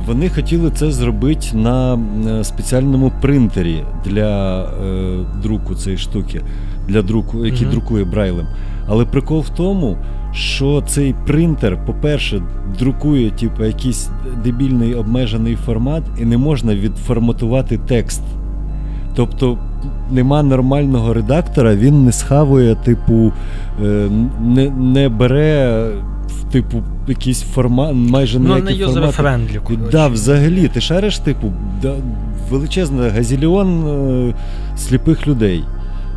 Вони хотіли це зробити на е, спеціальному принтері для е, друку цієї штуки, для друку, який Мгм. друкує Брайлем. Але прикол в тому, що цей принтер, по-перше, друкує типу, якийсь дебільний обмежений формат, і не можна відформатувати текст. Тобто нема нормального редактора, він не схавує, типу, е, не, не бере типу якийсь формат, майже Ну, не user-friendly, Да, взагалі, ти шариш, типу, да, величезний газільйон е, сліпих людей.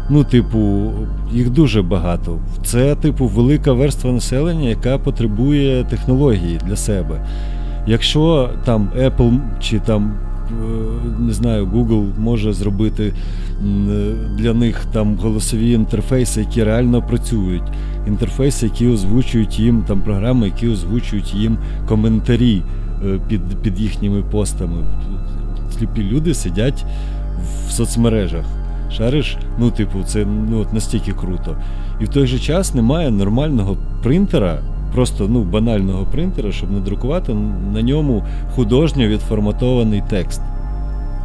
Ну, типу, їх дуже багато. Це, типу, велика верства населення, яка потребує технології для себе. Якщо там Apple чи там. е, Не знаю, Google може зробити для них там голосові інтерфейси, які реально працюють. Інтерфейси, які озвучують їм, там програми, які озвучують їм коментарі е, під, під їхніми постами. Сліпі люди сидять в соцмережах. Шариш, ну, типу, це ну, от настільки круто. І в той же час немає нормального принтера, просто ну, банального принтера, щоб надрукувати на ньому художньо відформатований текст.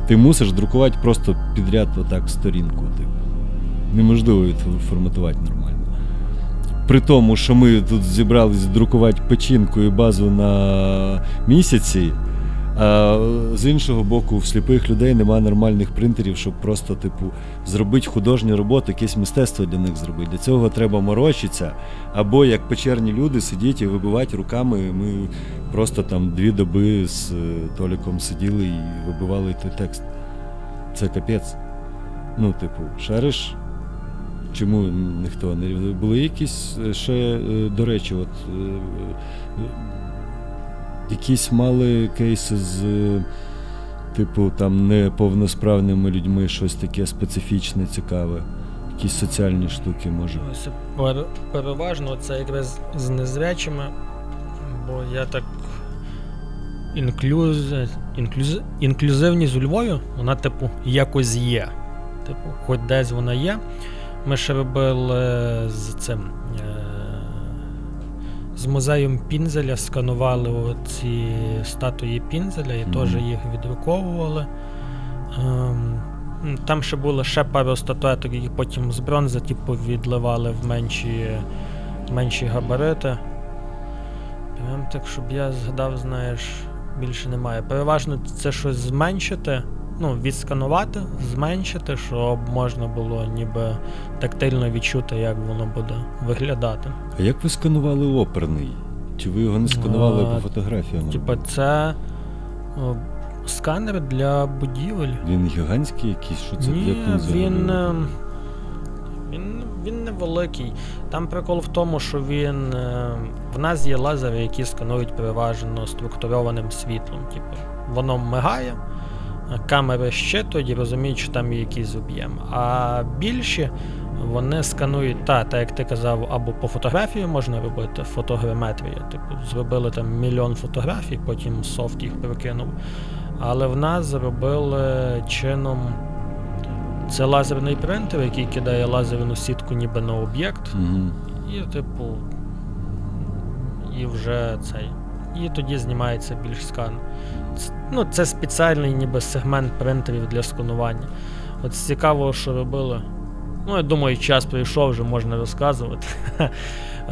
Ти мусиш друкувати просто підряд отак сторінку. Типу. Неможливо відформатувати нормально. При тому, що ми тут зібрались друкувати печінку і базу на місяці, а з іншого боку, в сліпих людей немає нормальних принтерів, щоб просто, типу, зробити художню роботу, якесь мистецтво для них зробити. Для цього треба морочитися, або як печерні люди сидіти і вибивати руками. Ми просто там дві доби з е, Толіком сиділи і вибивали той текст. Це капець. Ну, типу, шариш. Чому ніхто не були якісь е, ще, е, до речі, от якісь мали кейси з, е, типу, там неповносправними людьми, щось таке специфічне, цікаве. Якісь соціальні штуки, може. Пер- переважно це якраз з незрячими, бо я так. Інклюз... Інклюз... Інклюзивність у Львові, вона, типу, якось є. Типу, хоч десь вона є. Ми ще робили з цим. З музеєм Пінзеля сканували ці статуї Пінзеля і Мгм. теж їх відруковували. Ем, Там ще було ще пару статуеток, які потім з бронзи, типу, відливали в менші, менші габарити. Прям так, щоб я згадав, знаєш, більше немає. Переважно це щось зменшити, ну, відсканувати, зменшити, щоб можна було ніби тактильно відчути, як воно буде виглядати. А як ви сканували оперний? Чи ви його не сканували А, по фотографіям? Типа, це о, сканер для будівель. Він гігантський якийсь, що це Ні, як він він, е, він, він невеликий. Там прикол в тому, що він. е, В нас є лазери, які сканують переважно структурованим світлом. Типу, воно мигає, камери щитують і розуміють, що там є якийсь об'єм. А більші вони сканують, та, так як ти казав, або по фотографії можна робити фотограметрія. Типу, зробили там мільйон фотографій, потім софт їх перекинув. Але в нас зробили чином. Це лазерний принтер, який кидає лазерну сітку ніби на об'єкт, Мгм. і, типу, і вже цей. І тоді знімається більш скан. Ну, це спеціальний ніби сегмент принтерів для сканування. От цікаво, що робили. Ну, я думаю, час прийшов, вже можна розказувати.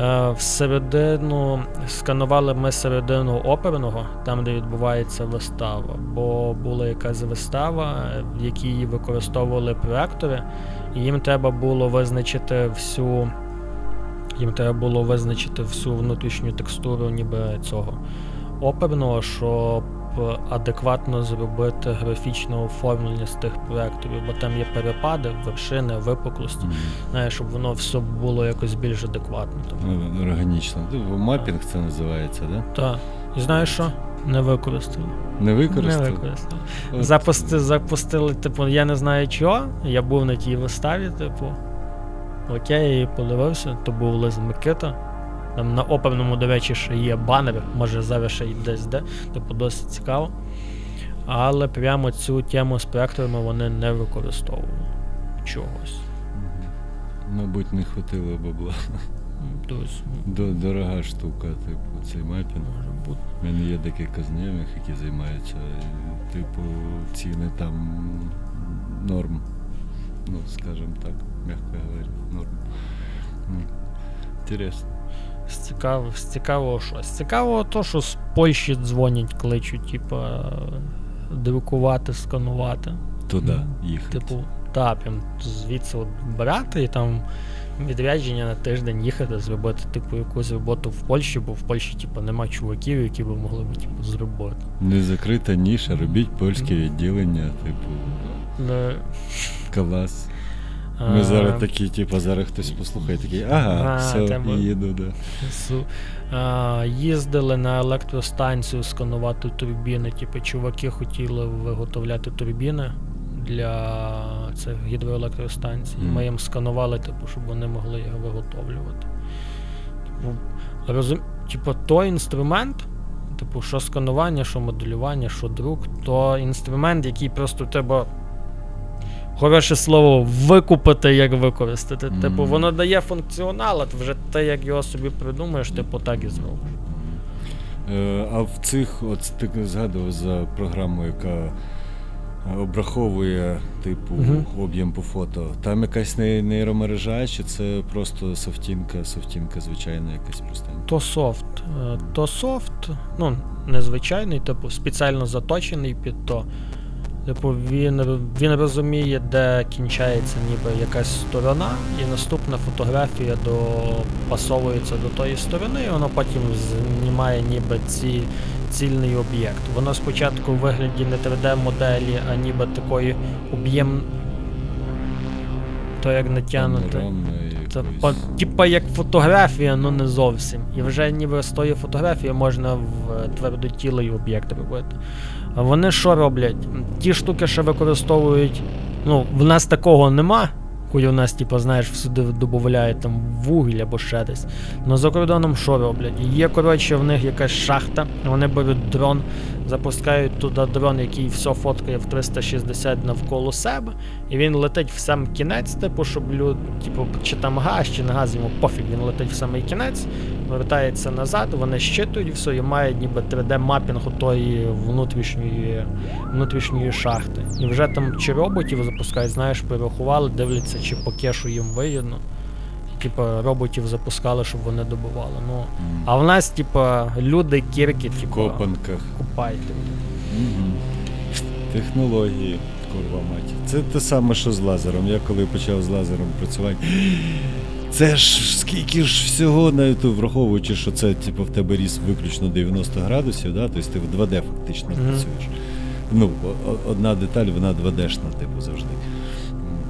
Е, Всередину сканували ми середину оперного, там, де відбувається вистава. Бо була якась вистава, в якій використовували проектори, і їм треба було визначити всю. Їм треба було визначити всю внутрішню текстуру ніби цього оперного, щоб адекватно зробити графічне оформлення з тих проекторів, бо там є перепади, вершини, випуклості. Знаєш, щоб воно все було якось більш адекватно. Ну, Органічно. Мапінг це називається, да? та. І знаєш що? Не використали. Не Не використали? використали. От. Запусти, запустили, типу, я не знаю чого. Я був на тій виставі, типу. Окей, я її подивився, то був Лиз Микита. Там на оперному, до речі, ще є банер, може зараз ще й десь де, типу досить цікаво. Але прямо цю тему з проекторами вони не використовували чогось. Мабуть, не хватило бабла. Тобто, Дорога штука, типу, цей мапінг. може бути. У мене є декілька знайомих, які займаються, типу, ціни там норм. Ну, скажімо так, м'яко говоря, Інтересно. З цікавого, з цікавого щось. З цікавого то, що з Польщі дзвонять, кличуть, типа, друкувати, сканувати. Туди їхати. Типу, та, прям звідси от брати і там відрядження на тиждень їхати, зробити, типу, якусь роботу в Польщі, бо в Польщі, типу, нема чуваків, які би могли б типу, зробити. Не закрита ніша, робіть польське відділення, типу, Ну, клас. Ми зараз такі, типу, зараз хтось послухає, такий, ага, все, їду, да. А, їздили на електростанцію сканувати турбіни. Типу, чуваки хотіли виготовляти турбіни для цих гідроелектростанцій. Ми їм сканували, типу, щоб вони могли його виготовлювати. Типу, розум... типу, той інструмент, типу, що сканування, що моделювання, що друк, то інструмент, який просто треба. Хороше слово, викупити, як використати. Типу, воно дає функціонал, а вже те, як його собі придумаєш, типу, так і зробиш. Е, А в цих, от ти згадував за програму, яка обраховує, типу, Мгм. об'єм по фото. Там якась нейромережа, чи це просто софтінка, софтінка звичайна, якась простенька? То софт. Е, То софт, ну, незвичайний, типу, спеціально заточений під то. Типу, він, він розуміє, де кінчається ніби якась сторона, і наступна фотографія допасовується до тої сторони, і воно потім знімає ніби ці, цільний об'єкт. Воно спочатку в вигляді не 3D-моделі, а ніби такої об'єм. То як натягнути. Це по, типа як фотографія, ну не зовсім. І вже ніби з тої фотографії можна в твердотілий об'єкт робити. Вони що роблять? Ті штуки, що використовують. Ну, в нас такого нема. Коли у нас, типу, знаєш, всюди додають там вугіль або ще десь. Ну за кордоном що роблять? Є, коротше, в них якась шахта, вони беруть дрон, запускають туди дрон, який все фоткає в 360 навколо себе, і він летить в сам кінець, типу, щоб люд, типу, чи там газ, чи не газ, йому пофіг, він летить в самий кінець, вертається назад, вони щитують все і мають ніби 3D-мапінг тої внутрішньої, внутрішньої шахти. І вже там чи роботів запускають, знаєш, перерахували, дивляться, чи по кешу їм вигідно. Типа роботів запускали, щоб вони добували. Ну, а в нас, типа, люди, кірки, типа, копанках. купайте. Технології, курва мать. Це те саме, що з лазером. Я коли почав з лазером працювати. Це ж скільки ж всього навіть враховуючи, що це типу, в тебе ріс виключно 90 градусів, да? тобто ти в 2D фактично Мгм. працюєш. Ну, одна деталь, вона 2D-шна, типу, завжди.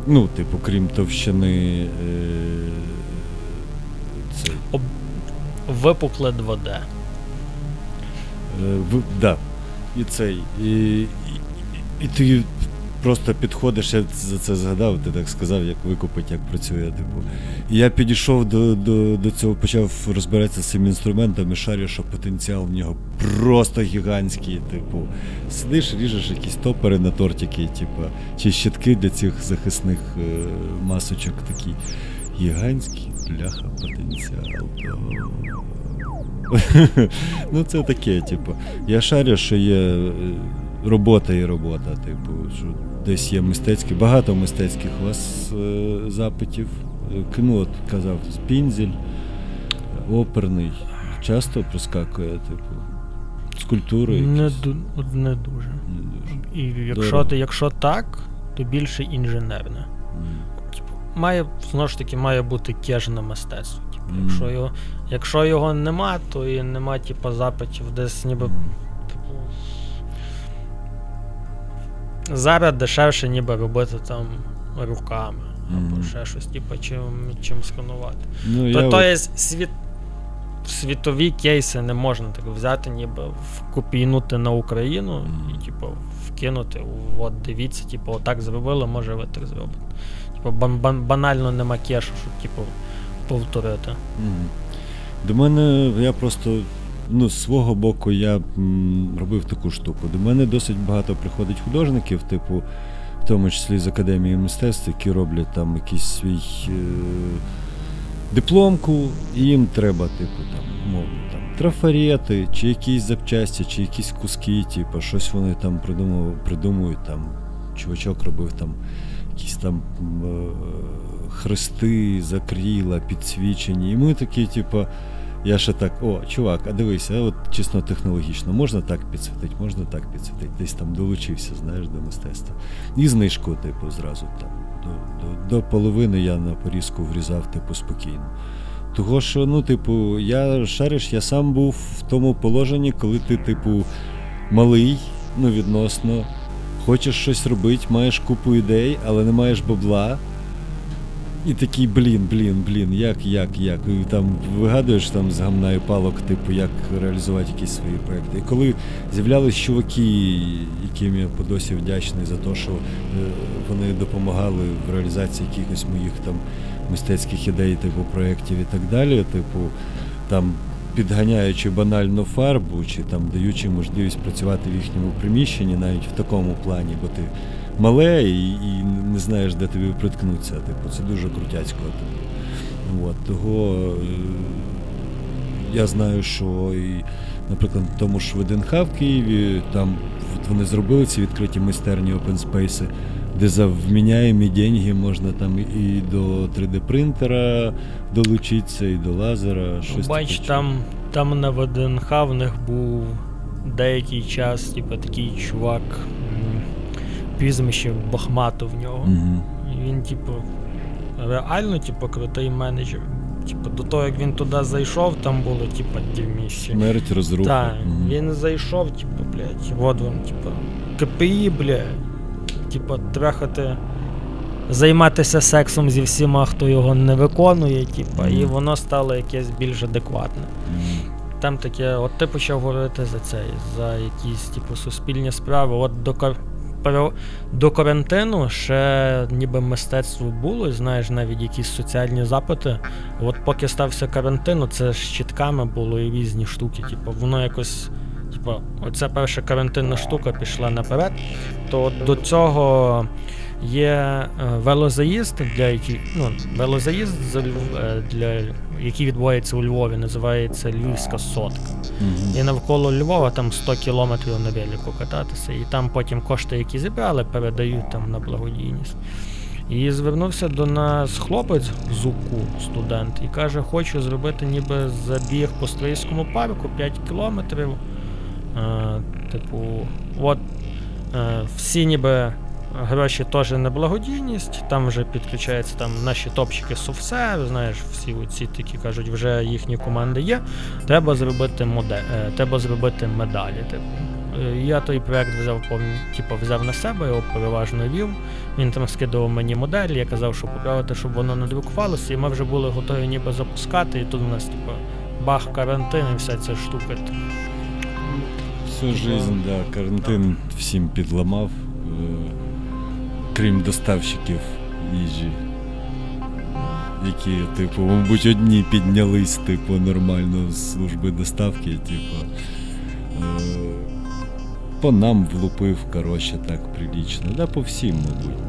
Ну, типу, крім товщини. Е- цей, Випукле 2D. Е, в, да. І цей. І, і, і ти просто підходиш, я за це згадав, ти так сказав, як викупить, як працює. Типу. І я підійшов до, до, до цього, почав розбиратися з цим інструментом і шарю, що потенціал в нього просто гігантський. Типу, сидиш, ріжеш якісь топери на тортики, типу, чи щитки для цих захисних е, масочок такі. Гігантський бляха потенціал. ну, це таке, типу. Я шарю, що є е, робота і робота, типу, що десь є мистецькі, багато мистецьких у вас е, запитів. Е, Ну, от казав, пінзель, оперний. Часто проскакує, типу, скульптури. Не, якісь? ду- не дуже. Не дуже. І якщо, Дорого. ти, якщо так, то більше інженерне. Типу, має, знову ж таки, має бути кежне мистецтво. Типу, Мгм. якщо, його, якщо його нема, то і нема типу, запитів десь ніби. М. зараз дешевше ніби робити там руками. Або ще щось, типу, чим, чим сканувати. Ну, То, я то є світ. світові кейси не можна так взяти, ніби вкопійнути на Україну і, типу, вкинути. От дивіться, типу, отак зробили, може ви так зробите. Типу, бан- бан- банально нема кешу, щоб типу, повторити. Мгм. До мене я просто. Ну, з свого боку, я робив таку штуку. До мене досить багато приходить художників, типу, в тому числі з Академії мистецтв, які роблять там якийсь свій е, дипломку, і їм треба, типу, там, мовно, там, трафарети, чи якісь запчасті, чи якісь куски, типу, щось вони там придумав, придумують. Там, чувачок робив там якісь там е, хрести, закріла, підсвічені. І ми такі, типу, я ще так, о, чувак, а дивися, от чесно технологічно, можна так підсвітити, можна так підсвітити. Десь там долучився, знаєш, до мистецтва. І знижку, типу, зразу там. До, до, до половини я на порізку врізав, типу, спокійно. Того що, ну, типу, я шариш, я сам був в тому положенні, коли ти, типу, малий, ну, відносно, хочеш щось робити, маєш купу ідей, але не маєш бабла. І такий, блін, блін, блін, як, як, як. І там вигадуєш там з гамна і палок, типу, як реалізувати якісь свої проекти. І коли з'являлись чуваки, яким я по досі вдячний за те, що е, вони допомагали в реалізації якихось моїх там мистецьких ідей, типу проєктів і так далі, типу, там підганяючи банально фарбу, чи там даючи можливість працювати в їхньому приміщенні, навіть в такому плані, бо ти мале і, і не знаєш, де тобі приткнутися. Типу, це дуже крутяцько. Типу. От, того е, я знаю, що і, наприклад, в тому ж ВДНХ в Києві, там от вони зробили ці відкриті майстерні open space, де за вміняємі деньги можна там і до 3D-принтера долучитися, і до лазера. Щось Бач, таке. там, там на ВДНХ в них був деякий час, типу, такий чувак, прізвище Бахматов в нього. Мгм. І він, типу, реально, типу, крутий менеджер. Типу, до того, як він туди зайшов, там було, типу, дівміще. Смерть, розруха. Так, Мгм. він зайшов, типу, блядь, от вам, типу, КПІ, блядь. Типу, трахати, займатися сексом зі всіма, хто його не виконує, типу, і воно стало якесь більш адекватне. Там таке, от ти почав говорити за це, за якісь, типу, суспільні справи. От до, пере- до карантину ще ніби мистецтво було, знаєш, навіть якісь соціальні запити. От поки стався карантин, це з щитками було і різні штуки. Типу, воно якось. Типу, оця перша карантинна штука пішла наперед. То до цього є е, велозаїзд, для які, ну, велозаїзд за е, для, який відбувається у Львові, називається Львівська сотка. Мгм. І навколо Львова там 100 кілометрів на велику кататися. І там потім кошти, які зібрали, передають там на благодійність. І звернувся до нас хлопець з УКУ, студент, і каже, хочу зробити ніби забіг по Стрийському парку 5 кілометрів. Е, типу, от е, всі ніби гроші теж на благодійність, там вже підключаються там наші топчики Совсе, знаєш, всі ці такі кажуть, вже їхні команди є. Треба зробити модель, е, треба зробити медалі. Типу. Е, Я той проект взяв типу, взяв на себе, його переважно вів. Він там скидував мені модель, я казав, що поправити, щоб воно не друкувалося, і ми вже були готові ніби запускати, і тут у нас, типу, бах, карантин і вся ця штука. Всю жизнь, да, карантин всім підламав, крім доставщиків їжі, які, типу, мабуть, одні піднялись, типу, нормально з служби доставки, типу. е, По нам влупив, коротше, так прилічно. Да, по всім, мабуть.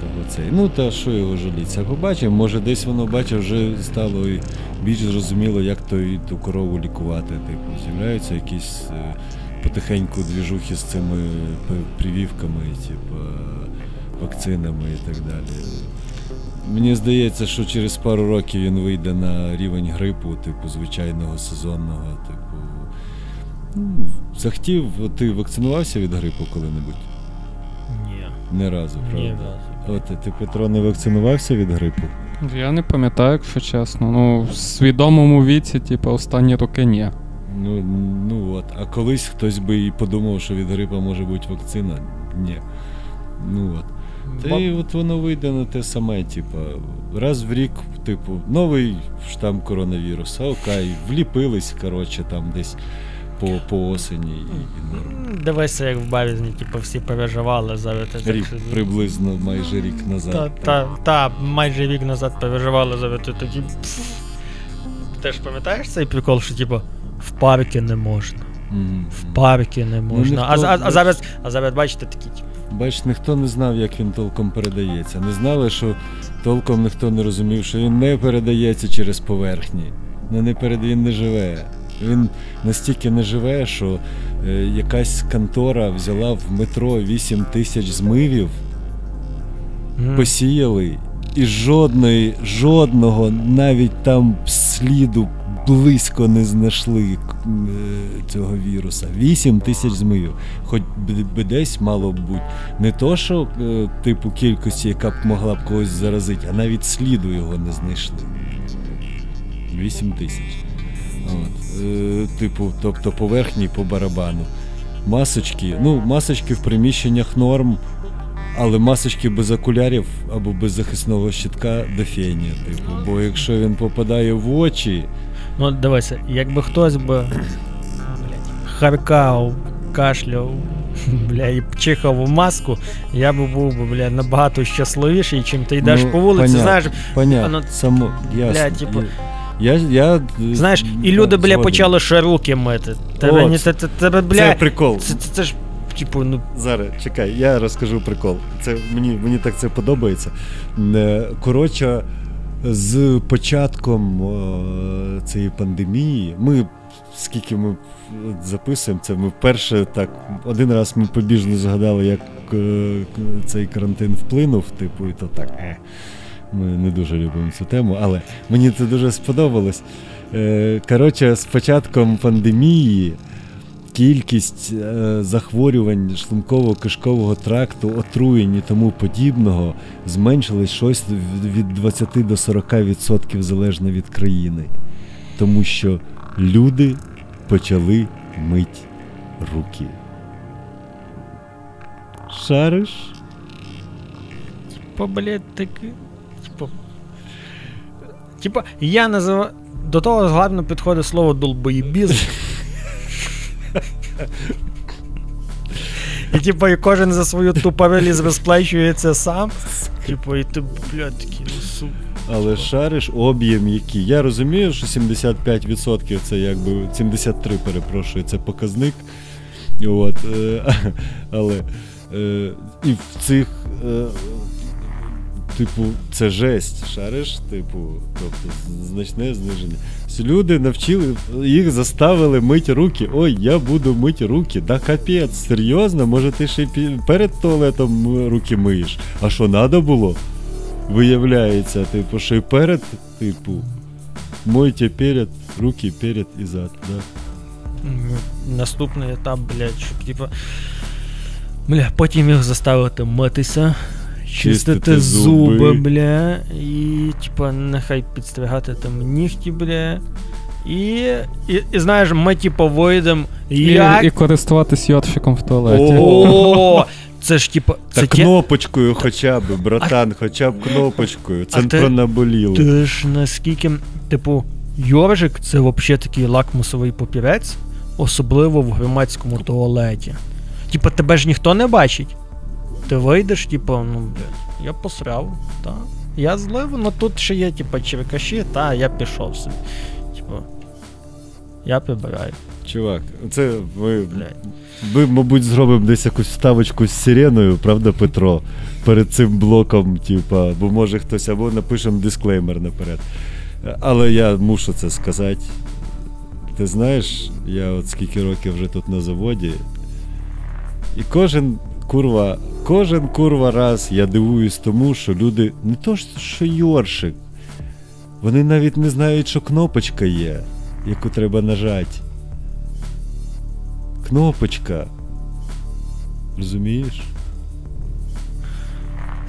Того цей. Ну, та що його жаліться? Побачимо, може десь воно бачив, вже стало і більш зрозуміло, як то ту корову лікувати. Типу, з'являються якісь е, потихеньку двіжухи з цими п- прививками, типу, вакцинами і так далі. Мені здається, що через пару років він вийде на рівень грипу, типу, звичайного сезонного, типу. Ну, Захотів, ти вакцинувався від грипу коли-небудь? Ні, Не разу, правда? ні разу. От ти, Петро, не вакцинувався від грипу? Я не пам'ятаю, якщо чесно. Ну, в свідомому віці, типу, останні роки ні. Ну, ну от. А колись хтось би і подумав, що від грипа може бути вакцина. Ні. Ну от. Та й от воно вийде на те саме, типа, раз в рік, типу, новий штам коронавіруса, окей, вліпились, коротше, там десь по, по осені і, і норм. Дивися, як в березні, типу, всі переживали ти так Рік собі- приблизно майже рік назад. Та, та, та, майже рік назад переживали за ти тоді. Ти ж пам'ятаєш цей прикол, що типу в парки не можна. Мгм. В парки не можна. а, ніхто- а, а, зараз, а зараз, бачите, такі, типу. Бач, ніхто не знав, як він толком передається. Не знали, що толком ніхто не розумів, що він не передається через поверхні. Ну не перед він не живе. Він настільки не живе, що е, якась контора взяла в метро 8 тисяч змивів, посіяли, і жодної, жодного навіть там сліду близько не знайшли е, цього віруса. 8 тисяч змивів. Хоч би- десь мало б бути не то, що е, типу кількості, яка б могла б когось заразити, а навіть сліду його не знайшли. 8 тисяч. Е, типу, тобто поверхні по барабану. Масочки, ну, масочки в приміщеннях норм, але масочки без окулярів або без захисного щитка до фені. Типу, бо якщо він попадає в очі, Ну, дивися, якби хтось би харкав, кашляв, бля, і чихав у маску, я би був би, бля, набагато щасливіший, чим ти йдеш Ну, по вулиці, понятно. знаєш, понятно, Воно- само, ясно. Бля, типу, я, я, знаєш, і люди, бля, почали ще руки мити. Тебе, От. ні, те- те- тебе, Це прикол. це, це, це ж, типу, ну, Зараз, чекай, я розкажу прикол. Це мені, мені так це подобається. Е, Коротше, з початком цієї пандемії, ми скільки ми записуємо це, ми вперше так, один раз ми побіжно згадали, як е, цей карантин вплинув, типу, і то так. Е. Ми не дуже любимо цю тему, але мені це дуже сподобалось. Е, Коротше, з початком пандемії кількість е, захворювань шлунково-кишкового тракту, отруєнь і тому подібного зменшилась щось від- від 20 до 40% залежно від країни. Тому що люди почали мить руки. Шариш? Типа, блядь, так. Типа. Я називаю. До того гарно підходить слово долбоєбізм. І типа, і кожен за свою тупорилість розплачується сам. Типу, і ти, блядь, такий, ну. Але шариш об'єм який. Я розумію, що 75% це якби 73, перепрошую, це показник. От, е, але е, і в цих, е, типу, це жесть, шариш, типу, тобто значне зниження. Люди навчили, їх заставили мити руки. Ой, я буду мити руки. Да капець, серйозно, може ти ще й перед туалетом руки миєш. А що треба було? Виявляється, типу, що і перед, типу, мойте перед, руки перед і зад, да. Наступний етап, блядь, щоб типа. Бля, потім їх заставити митися, чистити, зуби, бля, і типа нехай підстригати там нігті, бля. І, і, і знаєш, ми типу вийдемо. І, Як? і користуватись йоршиком в туалеті. О, це ж типа. Та Це ті... кнопочкою хоча б, братан, хоча б кнопочкою. Це А ти- про наболіло. Ти ж наскільки, типу, йоржик це взагалі такий лакмусовий папірець, особливо в громадському туалеті. Типа, тебе ж ніхто не бачить. Ти вийдеш, типу, ну, блядь, я посрав, та. Я злив, ну тут ще є, типа, черкаші, та я пішов собі. Типу, я прибираю, Чувак, це ми, ми, мабуть, зробимо десь якусь вставочку з сиреною, правда, Петро? Перед цим блоком, типа, бо може хтось або напишемо дисклеймер наперед. Але я мушу це сказати. Ти знаєш, я от скільки років вже тут на заводі, і кожен курва, кожен курва раз я дивуюсь тому, що люди не то що йоршик, вони навіть не знають, що кнопочка є, яку треба нажати. Кнопочка. Розумієш?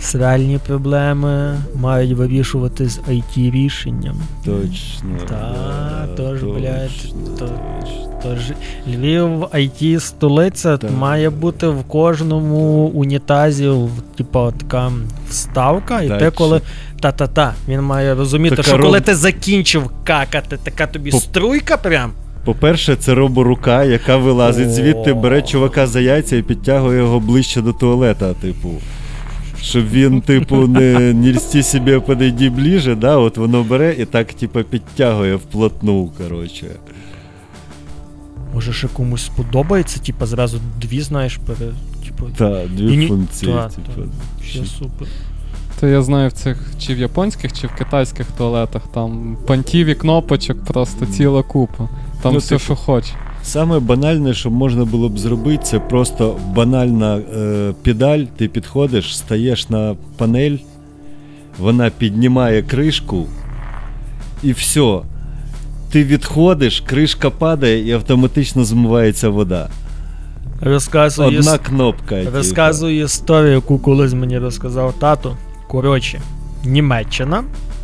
Сральні проблеми мають вирішувати з IT рішенням. Точно. Та, да, тож, точно, блядь, то-. Тож Львів IT столиця Так. має бути в кожному унітазі, типа така вставка, і ти коли. Та-та-та, він має розуміти, Така що коли роб- ти закінчив какати, така тобі По- струйка прям. По-перше, це роборука, яка вилазить звідти, бере чувака за яйця і підтягує його ближче до туалета, типу. Щоб він, типу, не, не льсти собі подойди ближе, да, от воно бере і так, типу, підтягує вплотну, коротше. Може, ще комусь сподобається, типа зразу дві, знаєш, пере. Типу, Та, І дві ні- функції, та, типу. ще супер. То я знаю в цих чи в японських, чи в китайських туалетах там пантів і кнопочок просто ціла купа. Там Ну, все, типу, що хоч. Саме банальне, що можна було б зробити, це просто банальна е, педаль, ти підходиш, стаєш на панель, вона піднімає кришку, і все. Ти відходиш, кришка падає і автоматично змивається вода. Розказую, Одна іс- кнопка. типу. розказую історію, яку колись мені розказав тато. Коротше, Німеччина.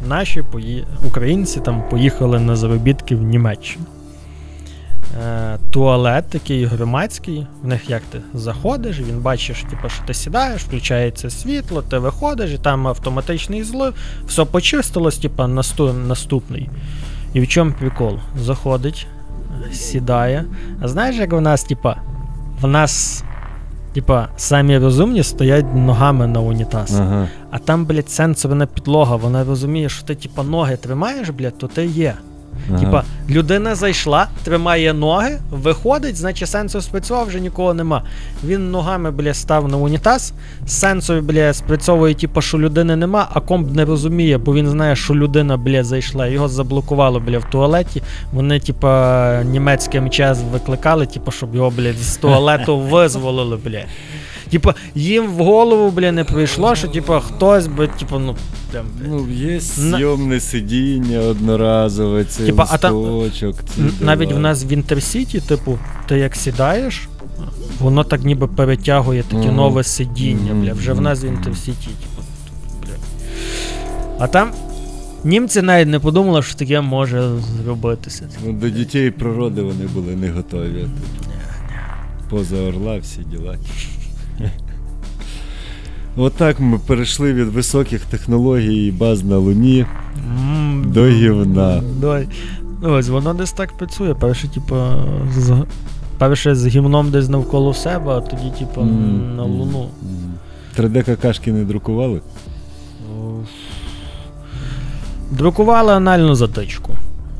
Наші пої... українці там поїхали на заробітки в Німеччину. Е, туалет такий громадський. В них як ти заходиш, він бачиш, типу, що ти сідаєш, включається світло, ти виходиш, і там автоматичний злив, все почистилось, типу, насту... наступний. І в чому прикол? Заходить, сідає. А знаєш, як у нас, типа, в нас, типа, самі розумні стоять ногами на унітаз. Ага. А там, блядь, сенсорна підлога, вона розуміє, що ти, типа, ноги тримаєш, блядь, то ти є. Ага. Типа, людина зайшла, тримає ноги, виходить, значить сенсор спрацював, вже нікого нема. Він ногами, бля, став на унітаз, сенсор, бля, спрацьовує, типа, що людини нема, а комп не розуміє, бо він знає, що людина, бля, зайшла. Його заблокувало, бля, в туалеті. Вони, типа, німецьке МЧС викликали, типа, щоб його, блядь, з туалету визволили, бля. Типа, їм в голову, бля, не прийшло, що, типа, хтось би, типа, ну, бля, Ну, є На- зйомне сидіння одноразове, цей Типа, а там- листочок. Навіть в нас в Інтерсіті, типу, ти як сідаєш, воно так ніби перетягує таке Мгм. нове сидіння, бля. Вже в нас в Інтерсіті, типу, бля. А там німці навіть не подумали, що таке може зробитися. Ну, до дітей природи вони були не готові. Поза орла всі діла. Отак ми перейшли від високих технологій і баз на Луні М, до гівна. До... Ну, ось воно десь так працює. Перше, типу, з... перше з гімном десь навколо себе, а тоді, типу, М, на м, Луну. м. 3D какашки не друкували? Друкували анальну затичку.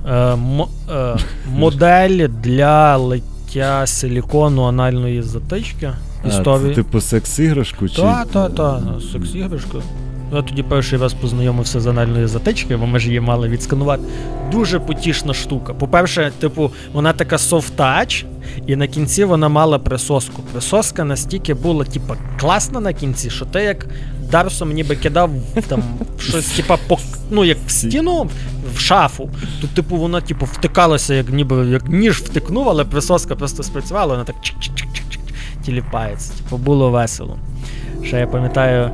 Е, мо- е, модель для лиття силікону анальної затички. А, типу секс-іграшку? Чи... Та, та, та, секс-іграшка. Я тоді перший раз познайомився з анальною затичкою, бо ми ж її мали відсканувати. Дуже потішна штука. По-перше, типу, вона така soft-touch, і на кінці вона мала присоску. Присоска настільки була, типу, класна на кінці, що ти як дартсом ніби кидав там щось, типа, по, ну, як в стіну, в шафу. Тут, типу, воно, типу, втикалося, як ніби як ніж втикнув, але присоска просто спрацювала, вона так чик-чик-чик-чик тіліпається. Типу, було весело. Ще я пам'ятаю,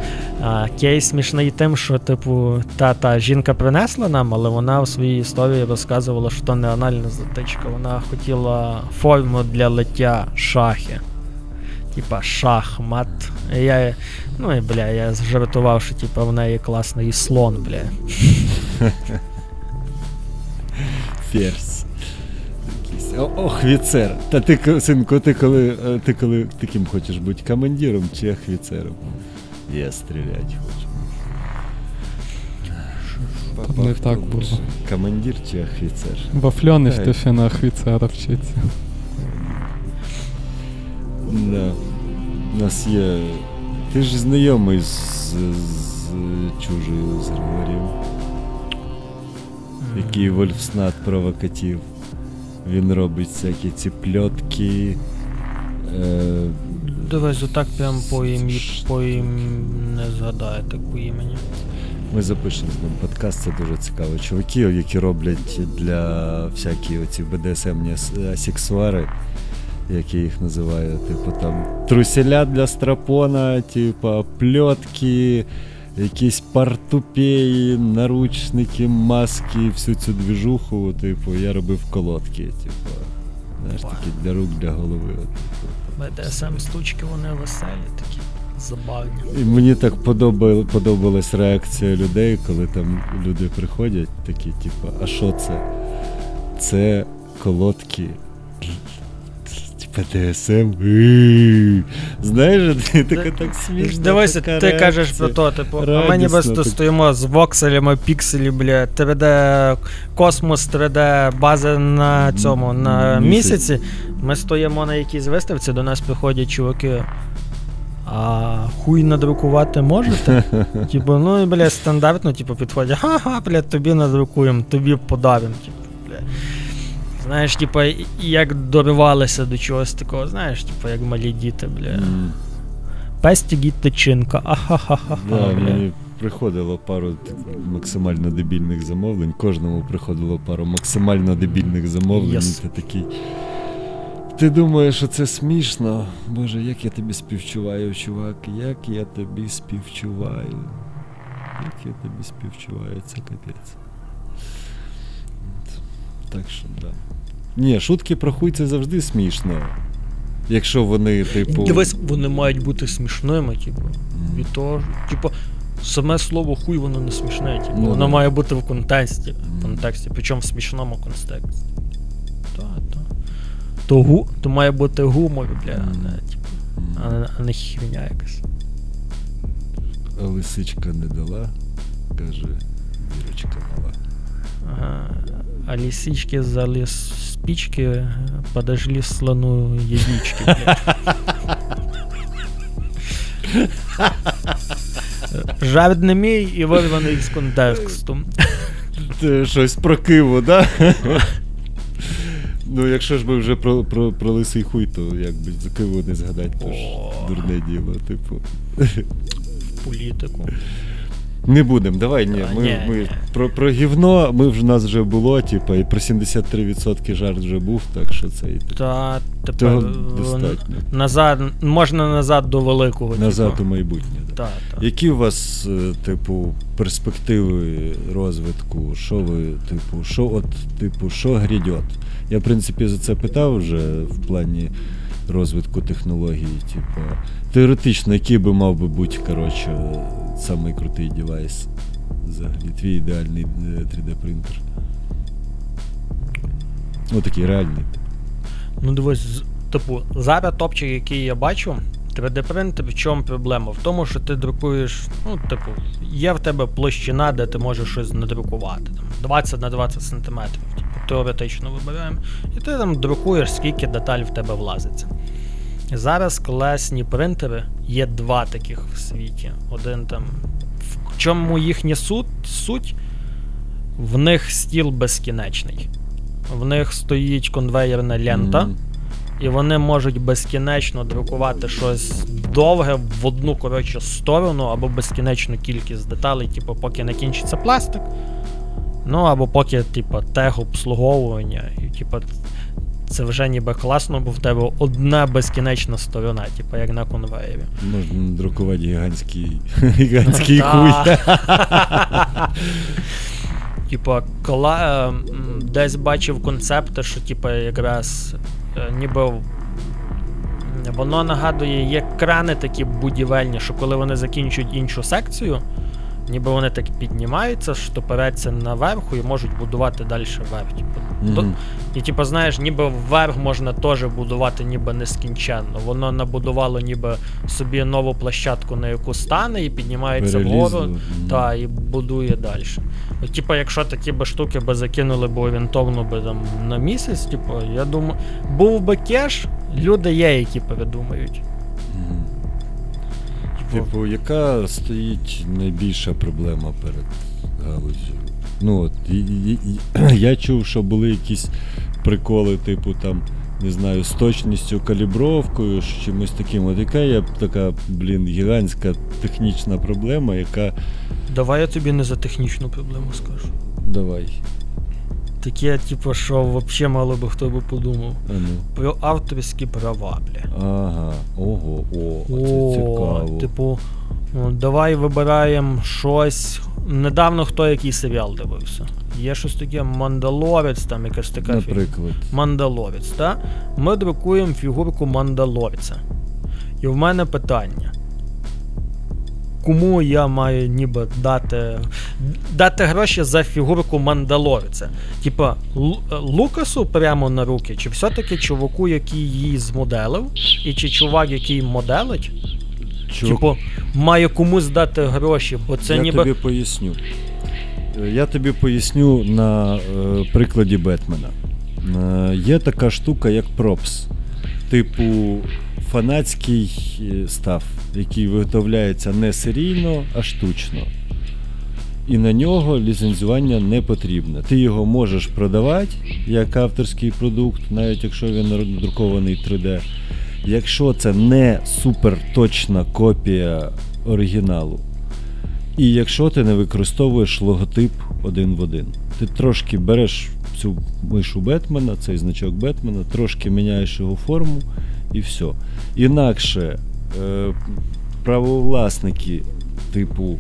кейс смішний тим, що, типу, та, та жінка принесла нам, але вона в своїй історії розказувала, що то не анальна затичка. Вона хотіла форму для лиття шахи. Типа шахмат. Я, ну і бля, я жартував, що типа в неї класний слон, бля. Ферзь. Якийсь. О, охвіцер. Та ти, синку, ти коли, е, ти коли ти ким хочеш бути? Командиром чи охвіцером? Я стріляти хочу. Не так було. Командир чи офіцер? Вафльони ж ти ще на офіцера вчиться. Да. У нас є. Ти ж знайомий з, з чужою з Григорієм, який Вольфснат провокатив. Він робить всякі ці пльотки. Е, Дивись, отак прям по ім'ї, по ім... не згадаю так по імені. Ми запишемо з ним подкаст, це дуже цікаво. Чуваки, які роблять для всякі оці БДСМні асексуари, як я їх називаю, типу там труселя для страпона, типу пльотки, якісь партупеї, наручники, маски, всю цю двіжуху, типу, я робив колодки, типу. Знаєш, такі для рук, для голови. От, типу. БДСМ стучки, вони веселі такі, забавні. І мені так подобала, подобалась реакція людей, коли там люди приходять, такі, типу, а що це? Це колодки. Іі. Знаєш, ти таке так смішно. Дивися, ти кажеш про то, типу, а ми ніби стоїмо з вокселями, пікселі, бля, 3D космос, 3D бази на цьому, на місяці. Ми стоїмо на якійсь виставці, до нас приходять чуваки. А хуй надрукувати можете? Типу, ну і бля, стандартно, типу, підходять, ха-ха, бля, тобі надрукуємо, тобі подаримо. Типу, бля. Знаєш, і як доривалися до чогось такого, знаєш, типу, як малі діти, бля. М. Пестігіт тичинка, ахахаха. Да, мені приходило пару максимально дебільних замовлень. Кожному приходило пару максимально дебільних замовлень. Yes. Ти такий. Ти думаєш, що це смішно? Боже, як я тобі співчуваю, чувак, як я тобі співчуваю. Як я тобі співчуваю, це капець. Так що, да. Ні, шутки про хуй це завжди смішно. Якщо вони, типу. Дивись, вони мають бути смішними, типу. Від того, ж, типу, саме слово хуй воно не смішне, типу. Ну, воно да. має бути в контексті. В контексті, причому в смішному контексті. Так, так. То, гу, то має бути гумор, бля, а не, типу, а а не херня якась. А лисичка не дала, каже, вірочка мала. Ага. А лисички зали с- спички, подожгли слону яички, не мій і вирваний з контексту. Ти щось про Киву, да? Ну, якщо ж ми вже про, про, про лисий хуй, то якби за Киву не згадати, то ж дурне діло, типу. Політику. Не будемо, давай, ні. Ми, ні, ми ні. Про, про гівно ми вже нас вже було, типу, і про 73% жарт вже був, так що це і Та тепер Того е, достатньо. назад, можна назад до великого. Назад у типу. майбутнє. Да. Та, та. Які у вас, е, типу, перспективи розвитку? Що ви, типу, що от, типу, що грядет? Я, в принципі, за це питав вже в плані розвитку технологій. Типу, теоретично, який би мав би бути, коротше, самий крутий девайс? Взагалі, твій ідеальний 3D принтер. Ну, такий реальний. Ну дивись, типу, зараз топчик, який я бачу, 3D принтер, в чому проблема? В тому, що ти друкуєш, ну, типу, є в тебе площина, де ти можеш щось надрукувати. Там, 20 на 20 сантиметрів. Теоретично вибираємо. І ти там друкуєш, скільки деталей в тебе влазиться. Зараз класні принтери, є два таких в світі. Один там. В чому їхня суть? суть? В них стіл безкінечний. В них стоїть конвейерна лента. Мгм. І вони можуть безкінечно друкувати щось довге в одну коротше сторону, або безкінечну кількість деталей, типу, поки не кінчиться пластик. Ну, або поки, типу, тег обслуговування. І, типу, це вже ніби класно, бо в тебе одна безкінечна сторона, типу, як на конвеєрі. Можна друкувати гігантський, гігантський хуй. Типа, кола, е, десь бачив концепти, що типа якраз е, ніби воно нагадує, є крани такі будівельні, що коли вони закінчують іншу секцію, ніби вони так піднімаються, штопореться наверху і можуть будувати далі вверх. Типу. Мгм. і типу, знаєш, ніби вверх можна теж будувати ніби нескінченно. Воно набудувало ніби собі нову площадку, на яку стане, і піднімається вгору, мгм. та, і будує далі. Типу, якщо такі би штуки би закинули б орієнтовно би там на місяць, типу, я думаю, був би кеш, люди є, які передумають. Мгм. Типу, Типу, яка стоїть найбільша проблема перед галузю? Ну от і, і, і, я чув, що були якісь приколи, типу там, не знаю, з точністю калібровкою, з чимось таким. От яка є така, блін, гігантська технічна проблема, яка. давай я тобі не за технічну проблему скажу. Давай. Таке, типу, що взагалі мало би хто би подумав. А ну. Про авторські права, бля. Ага. Ого, о, це цікаво. типу, Ну, Давай вибираємо щось. Недавно хто який серіал дивився. Є щось таке Мандалорець, там якась така фі- Наприклад. Мандалорець, так? Ми друкуємо фігурку Мандалорця. І в мене питання. Кому я маю ніби дати, дати гроші за фігурку Мандалорця? Типа Лукасу прямо на руки, чи все-таки чуваку, який її змоделив, і чи чувак, який моделить, Чувак, типу, має комусь дати гроші, бо це я ніби. тобі поясню. Я тобі поясню на е, прикладі Бетмена. Е, є така штука, як пропс. Типу фанатський е, став, який виготовляється не серійно, а штучно. І на нього ліцензування не потрібне. Ти його можеш продавати як авторський продукт, навіть якщо він друкований 3D. Якщо це не суперточна копія оригіналу, і якщо ти не використовуєш логотип один в один, ти трошки береш цю мишу Бетмена, цей значок Бетмена, трошки міняєш його форму і все. Інакше е, правовласники, типу,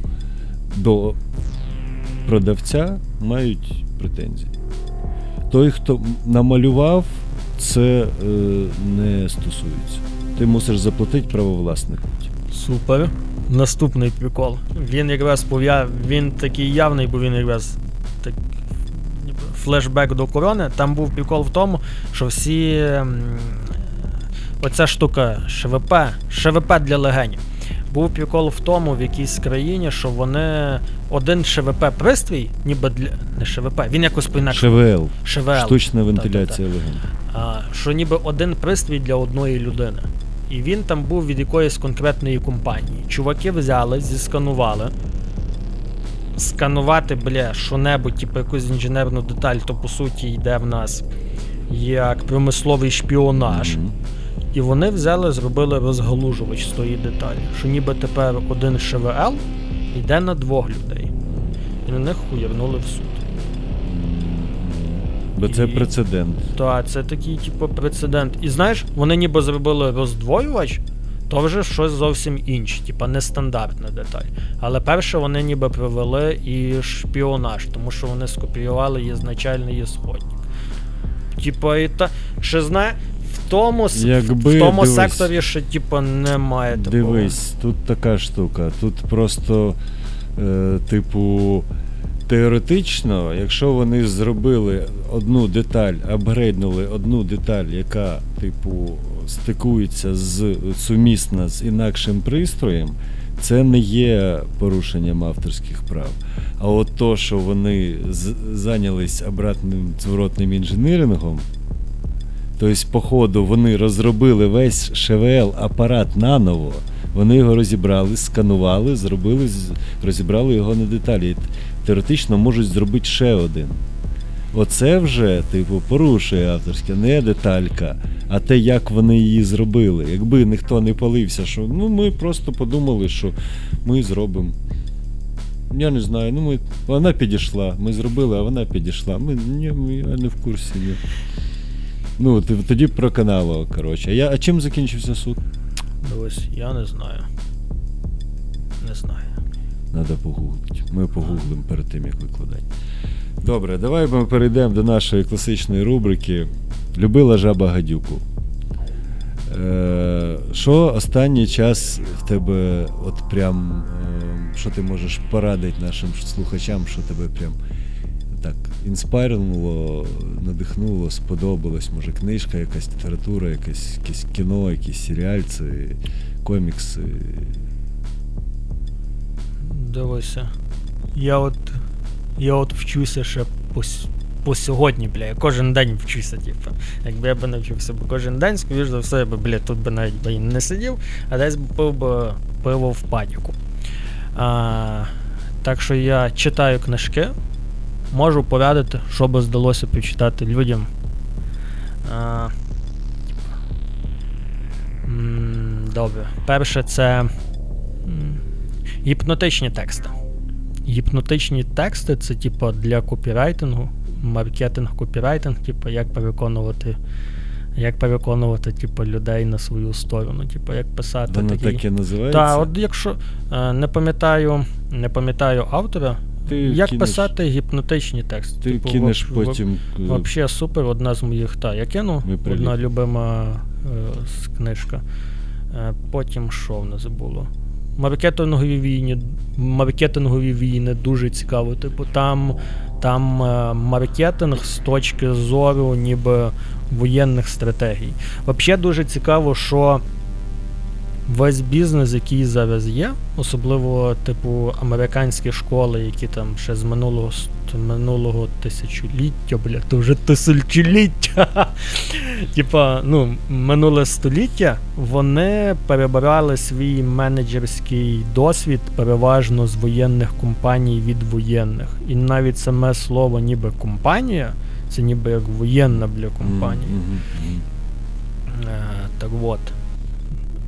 до продавця мають претензії. Той, хто намалював, це е, не стосується. Ти мусиш заплатити правовласнику. Супер. Наступний прикол. Він якраз пов'я... він такий явний, бо він якраз так... флешбек до корони. Там був прикол в тому, що всі. Оця штука ШВП, ШВП для легенів. Був прикол в тому, в якійсь країні, що вони один ШВП пристрій, ніби для. Не ШВП, він якось по-інакше. ШВЛ, ШВЛ. штучна вентиляція легень. А, що ніби один пристрій для одної людини. І він там був від якоїсь конкретної компанії. Чуваки взяли, зісканували. Сканувати, бля, що-небудь, типу якусь інженерну деталь, то по суті йде в нас як промисловий шпіонаж. Мгм. І вони взяли, зробили розгалужувач з тої деталі. Що ніби тепер один ШВЛ йде на двох людей. І на них хуярнули в суд. Бо це І- прецедент. Так, це такий, типу, прецедент. І знаєш, вони ніби зробили роздвоювач, то вже щось зовсім інше, типа нестандартна деталь. Але перше вони ніби провели і шпіонаж, тому що вони скопіювали ізначальний ісходник. Типа, і та. Ще знає, в тому, Якби, в тому дивись. секторі ще, типа, немає такого. Дивись, тут така штука. Тут просто, е, типу, теоретично, якщо вони зробили одну деталь, апгрейднули одну деталь, яка, типу, стикується з сумісна з інакшим пристроєм, це не є порушенням авторських прав. А от то, що вони з- зайнялись обратним зворотним інженерингом, Тобто, по ходу вони розробили весь ШВЛ апарат наново. Вони його розібрали, сканували, зробили, розібрали його на деталі. Теоретично можуть зробити ще один. Оце вже, типу, порушує авторське, не деталька, а те, як вони її зробили. Якби ніхто не палився, що ну ми просто подумали, що ми зробимо. Я не знаю, ну ми. Вона підійшла, ми зробили, а вона підійшла. Ми, ні, ми я не в курсі. Ні. Ну, тоді проканало, коротше. А, я, а чим закінчився суд? Дивись, я не знаю. Не знаю. Надо погуглити. Ми погуглимо перед тим, як викладати. Добре, давай ми перейдемо до нашої класичної рубрики Любила жаба гадюку. Е, що останній час в тебе, от прям, е, що ти можеш порадити нашим слухачам, що тебе прям так інспайрнуло, надихнуло, сподобалось? Може, книжка, якась література, якесь, якесь кіно, якісь серіальці, комікси. Дивися. Я от. Я от вчуся ще по, по сьогодні, бля. Я кожен день вчуся, типу. Якби я би не вчився б кожен день, скоріш за все, я би, бля, тут би навіть би не сидів, а десь би пив би пиво в паніку. А, так що я читаю книжки, можу порадити, що би здалося почитати людям. А, добре. Перше, це. Гіпнотичні тексти. Гіпнотичні тексти це типу для копірайтингу, маркетинг, копірайтинг, типу, як переконувати як переконувати типу, людей на свою сторону, типу, як писати Воно такий. так і називається. Так, от якщо е, не пам'ятаю, не пам'ятаю автора, Ти як кинеш- писати гіпнотичні тексти. Ти Типу, кинеш в- потім. е, Вообще супер, одна з моїх. Та, я кину, одна любима е, книжка. Е, потім що в нас було? Маркетингові війни, маркетингові війни дуже цікаво. Типу, там, там е, маркетинг з точки зору ніби воєнних стратегій. Взагалі дуже цікаво, що весь бізнес, який зараз є, особливо типу американські школи, які там ще з минулого минулого тисячоліття, бля, то вже тисячоліття. Типа, ну, минуле століття, вони перебирали свій менеджерський досвід переважно з воєнних компаній від воєнних. І навіть саме слово ніби компанія, це ніби як воєнна бля компанія. Е, так от.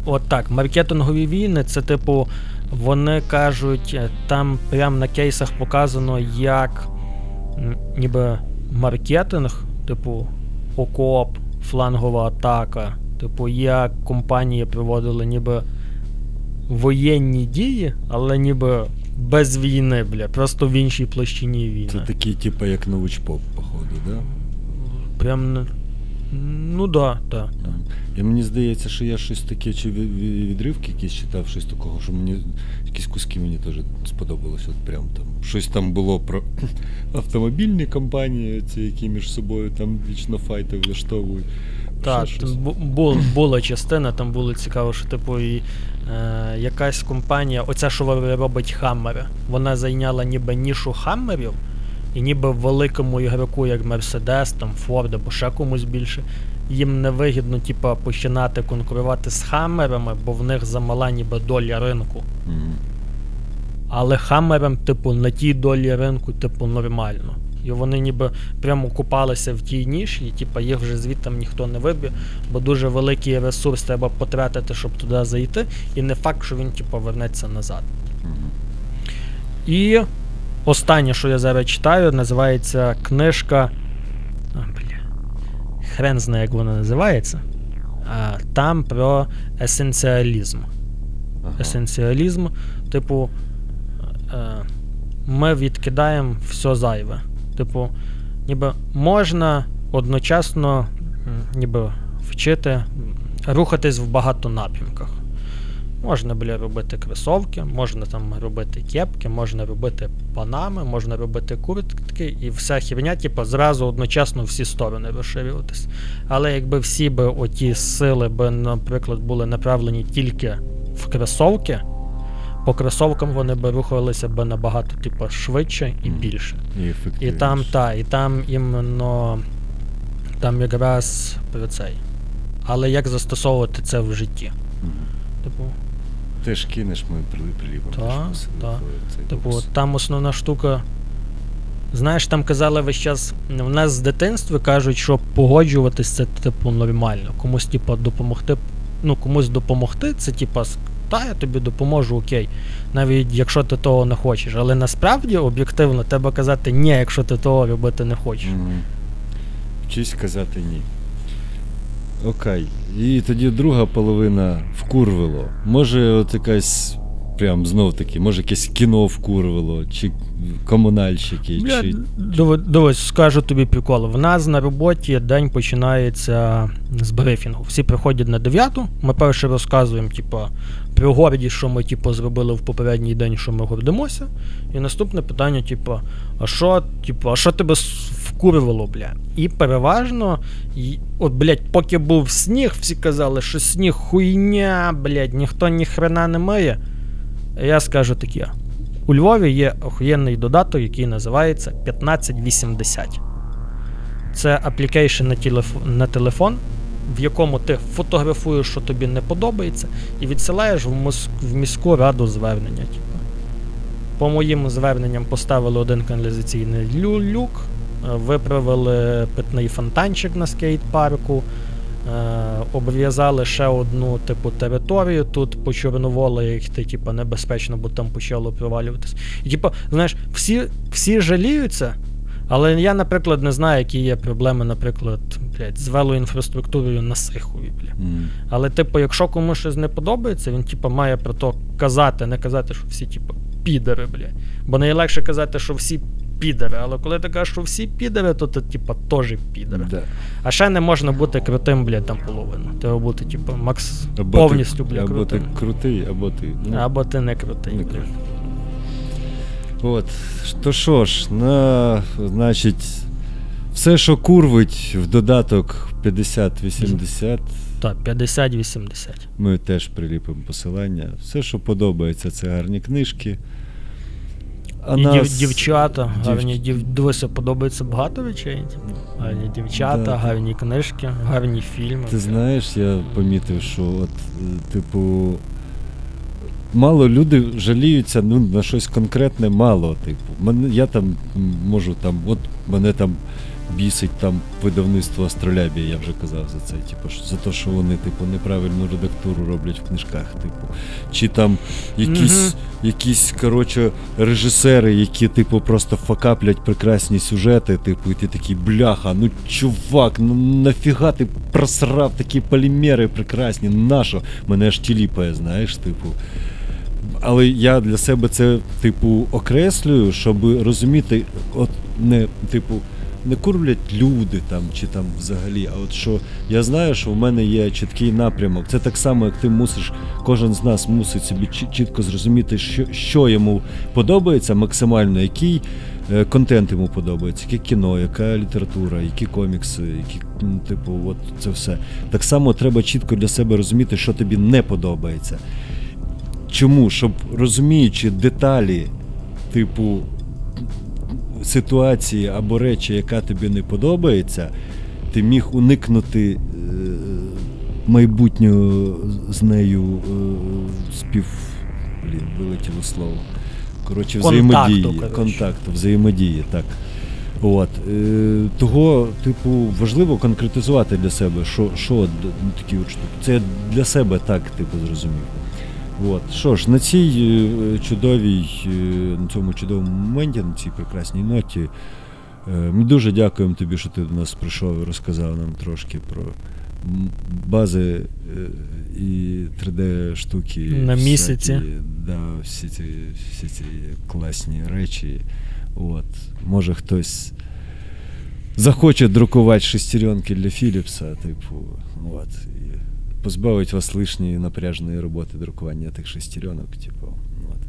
От так, маркетингові війни, це типу, вони кажуть, е, там прямо на кейсах показано, як ніби маркетинг, типу, окоп, флангова атака, типу, як компанії проводили ніби воєнні дії, але ніби без війни, бля, просто в іншій площині війни. Це такий, типу, як научпоп, походу, да? Прям. Ну да. Да, І мені здається, що я щось таке, чи ві- ві- відривки якісь читав, щось такого, що мені якісь куски мені теж сподобалось. От прям там. Щось там було про автомобільні компанії, ці, які між собою там вічно файти влаштовують. Так, бу- була частина, там було цікаво, що типу і е, якась компанія, оця, що робить хаммери, вона зайняла ніби нішу хаммерів, і ніби великому ігроку, як Mercedes, там Ford або ще комусь більше, їм невигідно, типу, починати конкурувати з хаммерами, бо в них замала ніби доля ринку. Мгм. Але хаммерам, типу, на тій долі ринку, типу, нормально. І вони ніби прямо купалися в тій ніші, і типу, їх вже звідти ніхто не виб'є, бо дуже великий ресурс треба потратити, щоб туди зайти, і не факт, що він типу, вернеться назад. Мгм. І останнє, що я зараз читаю, називається книжка. А, бля. Хрен знає, як вона називається. А, там про есенціалізм. Ага. есенціалізм, типу, е, ми відкидаємо все зайве. Типу, ніби можна одночасно ніби вчити, рухатись в багато напрямках. Можна бля, робити кросовки, можна там робити кепки, можна робити панами, можна робити куртки, і вся херня, типу, зразу одночасно всі сторони розширюватись. Але якби всі би оті сили би, наприклад, були направлені тільки в кросовки, по кросовкам вони би рухалися би набагато типу, швидше і більше. І І там, та, і там іменно там якраз про цей. Але як застосовувати це в житті? Типу, Ти ж кинеш ми приліпимо. Та, та. Типу, там основна штука. Знаєш, там казали весь час, в нас з дитинства кажуть, що погоджуватись це типу нормально. Комусь, типу, допомогти. Ну, комусь допомогти, це типу, та я тобі допоможу, окей. Навіть якщо ти того не хочеш. Але насправді об'єктивно треба казати ні, якщо ти того робити не хочеш. Вчись казати ні. Окей. І тоді друга половина вкурвило. Може, от якась. Прям знов таки, може якесь кіно вкурвило, чи комунальщики, Бля, чи. Дивись, скажу тобі прикол. В нас на роботі день починається з брифінгу. Всі приходять на 9, ми перше розказуємо, типа, про гордість, що ми типу, зробили в попередній день, що ми гордимося. І наступне питання, типу, а що, типу, а що тебе вкурвало, бля? І переважно, і, от, блядь, поки був сніг, всі казали, що сніг хуйня, блядь, ніхто ні хрена не миє. Я скажу таке. У Львові є охуєнний додаток, який називається 1580. Це application на, телеф... на телефон, в якому ти фотографуєш, що тобі не подобається, і відсилаєш в, мос... в міську раду звернення. Типу. По моїм зверненням поставили один каналізаційний люк, виправили питний фонтанчик на скейт-парку. Е, обв'язали ще одну типу територію тут по Чорноволі, ти типу, небезпечно, бо там почало провалюватись. І типу, знаєш, всі, всі жаліються, але я, наприклад, не знаю, які є проблеми, наприклад, блядь, з велоінфраструктурою на Сихові. М. Але, типу, якщо комусь щось не подобається, він, типу, має про то казати, не казати, що всі, типу, підери, блядь. Бо найлегше казати, що всі підери, але коли ти кажеш, що всі підери, то ти, типу, теж підери. Да. А ще не можна бути крутим, блядь, там половину. Треба бути, типу, макс Або повністю, блядь, або ти крутий, або ти. Ну, Або ти не крутий, не блядь. От, то що ж, на, значить, все, що курвить в додаток 50-80, Так, 50-80. ми теж приліпимо посилання. Все, що подобається, це гарні книжки. А І дів, дівчата, дів- гарні дів... Дивися, подобається багато речей. типу. Гарні дівчата, Да. гарні книжки, гарні фільми. Ти знаєш, я помітив, що от, типу, мало люди жаліються ну, на щось конкретне, мало. Типу. Мене, я там можу там, от мене там бісить там видавництво Астролябія, я вже казав за це. Типу, за те, що вони, типу, неправильну редактуру роблять в книжках. Типу. Чи там якісь, якісь коротше, режисери, які, типу, просто факаплять прекрасні сюжети, типу, і ти такий, бляха, ну чувак, ну нафіга ти просрав такі полімери прекрасні, нащо? Мене аж тіліпає, знаєш, типу. Але я для себе це, типу, окреслюю, щоб розуміти, от не, типу, не курвлять люди там чи там взагалі, а от що я знаю, що в мене є чіткий напрямок. Це так само, як ти мусиш, кожен з нас мусить собі чітко зрозуміти, що, що йому подобається максимально, який е, контент йому подобається, яке кіно, яка література, які комікси, які, ну, типу, от це все. Так само треба чітко для себе розуміти, що тобі не подобається. Чому? Щоб розуміючи деталі, типу, ситуації або речі, яка тобі не подобається, ти міг уникнути е, майбутнього з нею е, спів. Блін, вилетіло слово. Коротше, Контакту, взаємодії. коротше. Контакту, взаємодії, так. От. Е, того, типу, важливо конкретизувати для себе, що, що такі от штуки. Це для себе так, типу, зрозумів. От. Що ж, на цій е, чудовій, е, на цьому чудовому моменті, на цій прекрасній ноті, е, ми дуже дякуємо тобі, що ти до нас прийшов і розказав нам трошки про бази і 3D штуки. На всякі, місяці. Да, всі ці, всі ці класні речі. От. Може хтось захоче друкувати шестеренки для Філіпса, типу, от, позбавить вас лишньої напряжної роботи друкування тих шестеренок, типу, от.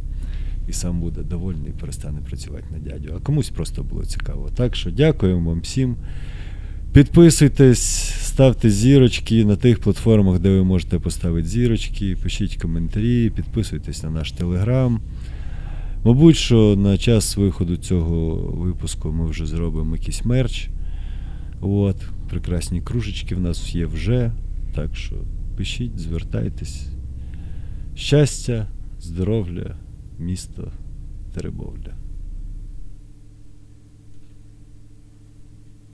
І сам буде довольний і перестане працювати на дядю. А комусь просто було цікаво. Так що дякуємо вам всім. Підписуйтесь, ставте зірочки на тих платформах, де ви можете поставити зірочки, пишіть коментарі, підписуйтесь на наш телеграм. Мабуть, що на час виходу цього випуску ми вже зробимо якийсь мерч. От, прекрасні кружечки в нас є вже. Так що пишіть, звертайтесь. Щастя, здоров'я, місто Теребовля.